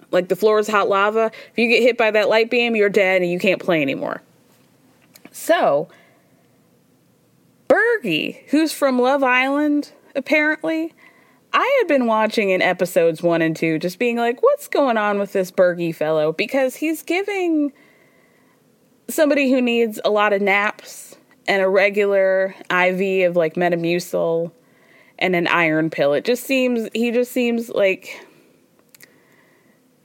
like the floor is hot lava if you get hit by that light beam you're dead and you can't play anymore so Bergie who's from Love Island apparently I had been watching in episodes 1 and 2 just being like what's going on with this Bergie fellow because he's giving somebody who needs a lot of naps and a regular IV of like Metamucil and an iron pill. It just seems he just seems like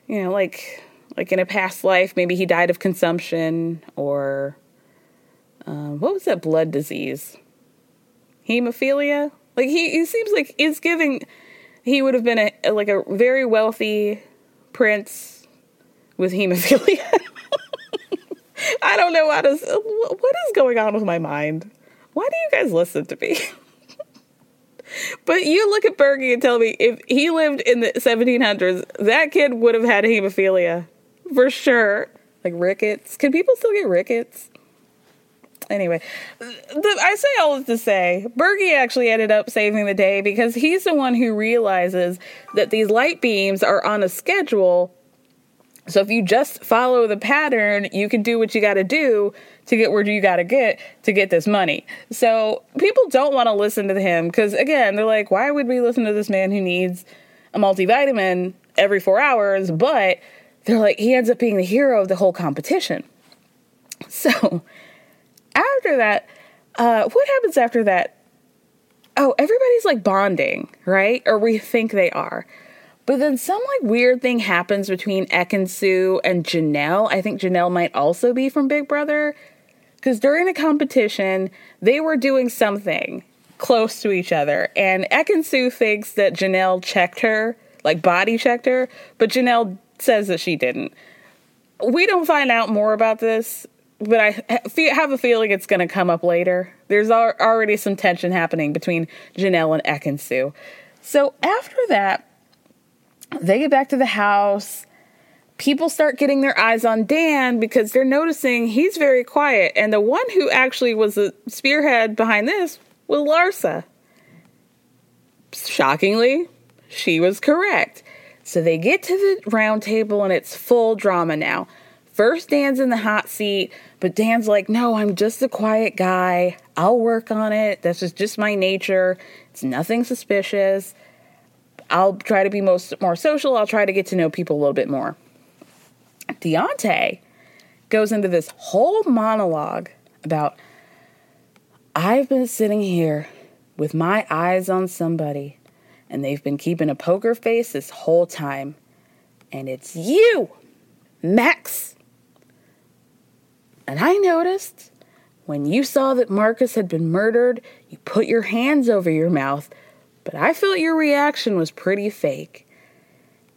you know, like like in a past life, maybe he died of consumption or uh, what was that blood disease? Hemophilia. Like he, he seems like he's giving. He would have been a like a very wealthy prince with hemophilia. I don't know how to. What is going on with my mind? Why do you guys listen to me? but you look at Bergie and tell me if he lived in the 1700s, that kid would have had hemophilia for sure. Like rickets. Can people still get rickets? Anyway, the, I say all this to say, Bergie actually ended up saving the day because he's the one who realizes that these light beams are on a schedule so if you just follow the pattern, you can do what you got to do to get where you got to get to get this money. So people don't want to listen to him because again, they're like, why would we listen to this man who needs a multivitamin every four hours, but they're like, he ends up being the hero of the whole competition. So after that, uh, what happens after that? Oh, everybody's like bonding, right? Or we think they are. But then some like weird thing happens between Ekin-Su and Janelle. I think Janelle might also be from Big Brother. Because during the competition, they were doing something close to each other. And Ekin-Su thinks that Janelle checked her, like body checked her, but Janelle says that she didn't. We don't find out more about this, but I have a feeling it's going to come up later. There's already some tension happening between Janelle and Ekin-Su. So after that, they get back to the house. People start getting their eyes on Dan because they're noticing he's very quiet. And the one who actually was the spearhead behind this was Larsa. Shockingly, she was correct. So they get to the round table and it's full drama now. First, Dan's in the hot seat, but Dan's like, No, I'm just a quiet guy. I'll work on it. This is just my nature. It's nothing suspicious. I'll try to be most more social. I'll try to get to know people a little bit more. Deontay goes into this whole monologue about I've been sitting here with my eyes on somebody, and they've been keeping a poker face this whole time. And it's you, Max. And I noticed when you saw that Marcus had been murdered, you put your hands over your mouth but I felt your reaction was pretty fake.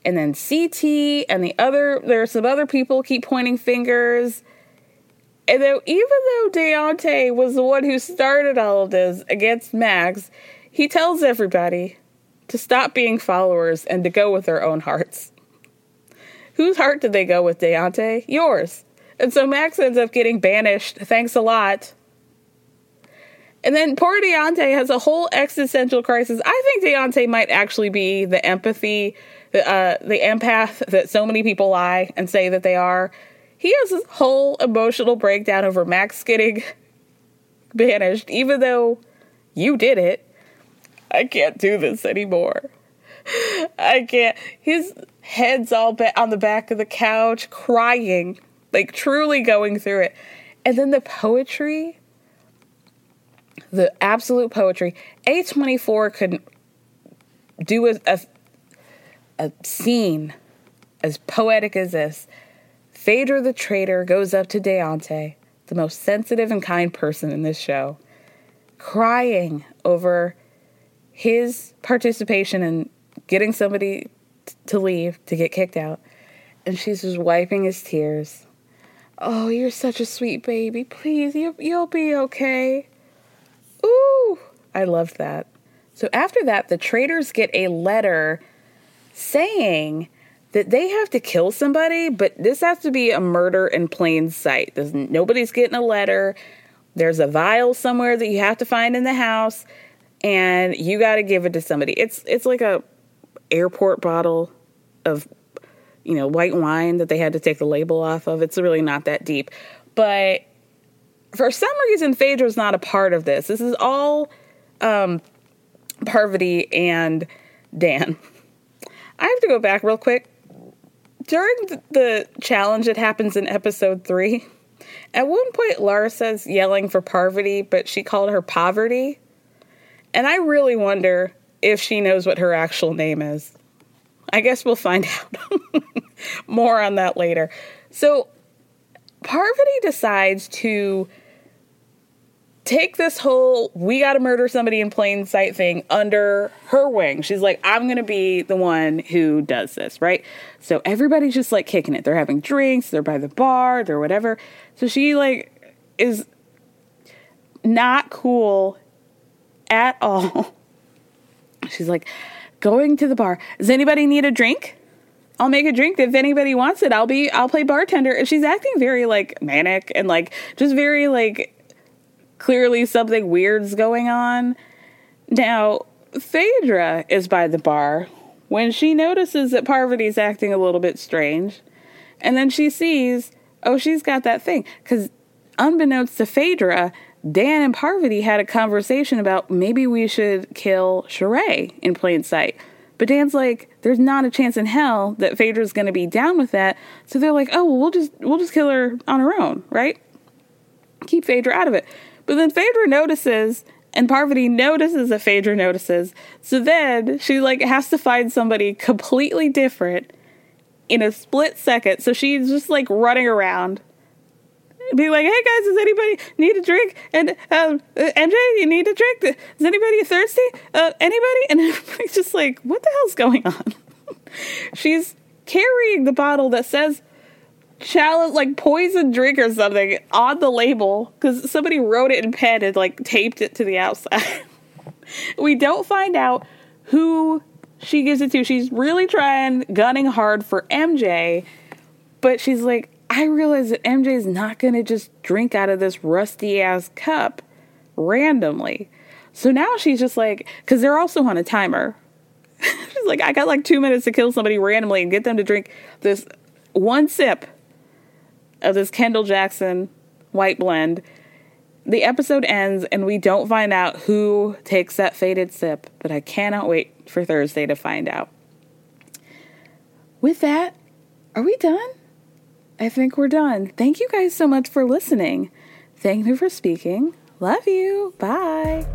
And then CT and the other, there are some other people keep pointing fingers. And though, even though Deontay was the one who started all of this against Max, he tells everybody to stop being followers and to go with their own hearts. Whose heart did they go with, Deontay? Yours. And so Max ends up getting banished. Thanks a lot. And then poor Deontay has a whole existential crisis. I think Deontay might actually be the empathy, the, uh, the empath that so many people lie and say that they are. He has this whole emotional breakdown over Max getting banished, even though you did it. I can't do this anymore. I can't. His head's all ba- on the back of the couch, crying, like truly going through it. And then the poetry the absolute poetry. A24 could do a, a, a scene as poetic as this. Phaedra the traitor goes up to Deontay, the most sensitive and kind person in this show, crying over his participation in getting somebody t- to leave, to get kicked out. And she's just wiping his tears. Oh, you're such a sweet baby. Please, you, you'll be okay. Ooh, I loved that. So after that, the traitors get a letter saying that they have to kill somebody, but this has to be a murder in plain sight. There's, nobody's getting a letter. There's a vial somewhere that you have to find in the house, and you got to give it to somebody. It's it's like a airport bottle of you know white wine that they had to take the label off of. It's really not that deep, but for some reason, Phaedra's not a part of this. This is all um, Parvati and Dan. I have to go back real quick. During the challenge that happens in episode three, at one point Lara says yelling for Parvati, but she called her Poverty. And I really wonder if she knows what her actual name is. I guess we'll find out more on that later. So Parvati decides to take this whole we got to murder somebody in plain sight thing under her wing. She's like, I'm going to be the one who does this, right? So everybody's just like kicking it. They're having drinks, they're by the bar, they're whatever. So she like is not cool at all. She's like, going to the bar. Does anybody need a drink? I'll make a drink if anybody wants it. I'll be I'll play bartender. And she's acting very like manic and like just very like clearly something weird's going on. Now, Phaedra is by the bar when she notices that Parvati's acting a little bit strange. And then she sees, oh, she's got that thing. Because unbeknownst to Phaedra, Dan and Parvati had a conversation about maybe we should kill Sheree in plain sight. But Dan's like, there's not a chance in hell that Phaedra's gonna be down with that. So they're like, oh, well, we'll just we'll just kill her on her own, right? Keep Phaedra out of it. But then Phaedra notices, and Parvati notices that Phaedra notices. So then she like has to find somebody completely different in a split second. So she's just like running around be like, "Hey guys, does anybody need a drink?" And um, uh, MJ, you need a drink? Is anybody thirsty? Uh, anybody? And everybody's just like, "What the hell's going on?" She's carrying the bottle that says challenge like poison drink or something on the label because somebody wrote it in pen and like taped it to the outside. we don't find out who she gives it to. She's really trying, gunning hard for MJ, but she's like, I realize that MJ is not going to just drink out of this rusty ass cup randomly. So now she's just like, because they're also on a timer. she's like, I got like two minutes to kill somebody randomly and get them to drink this one sip of this Kendall Jackson white blend. The episode ends and we don't find out who takes that faded sip, but I cannot wait for Thursday to find out. With that, are we done? I think we're done. Thank you guys so much for listening. Thank you for speaking. Love you. Bye.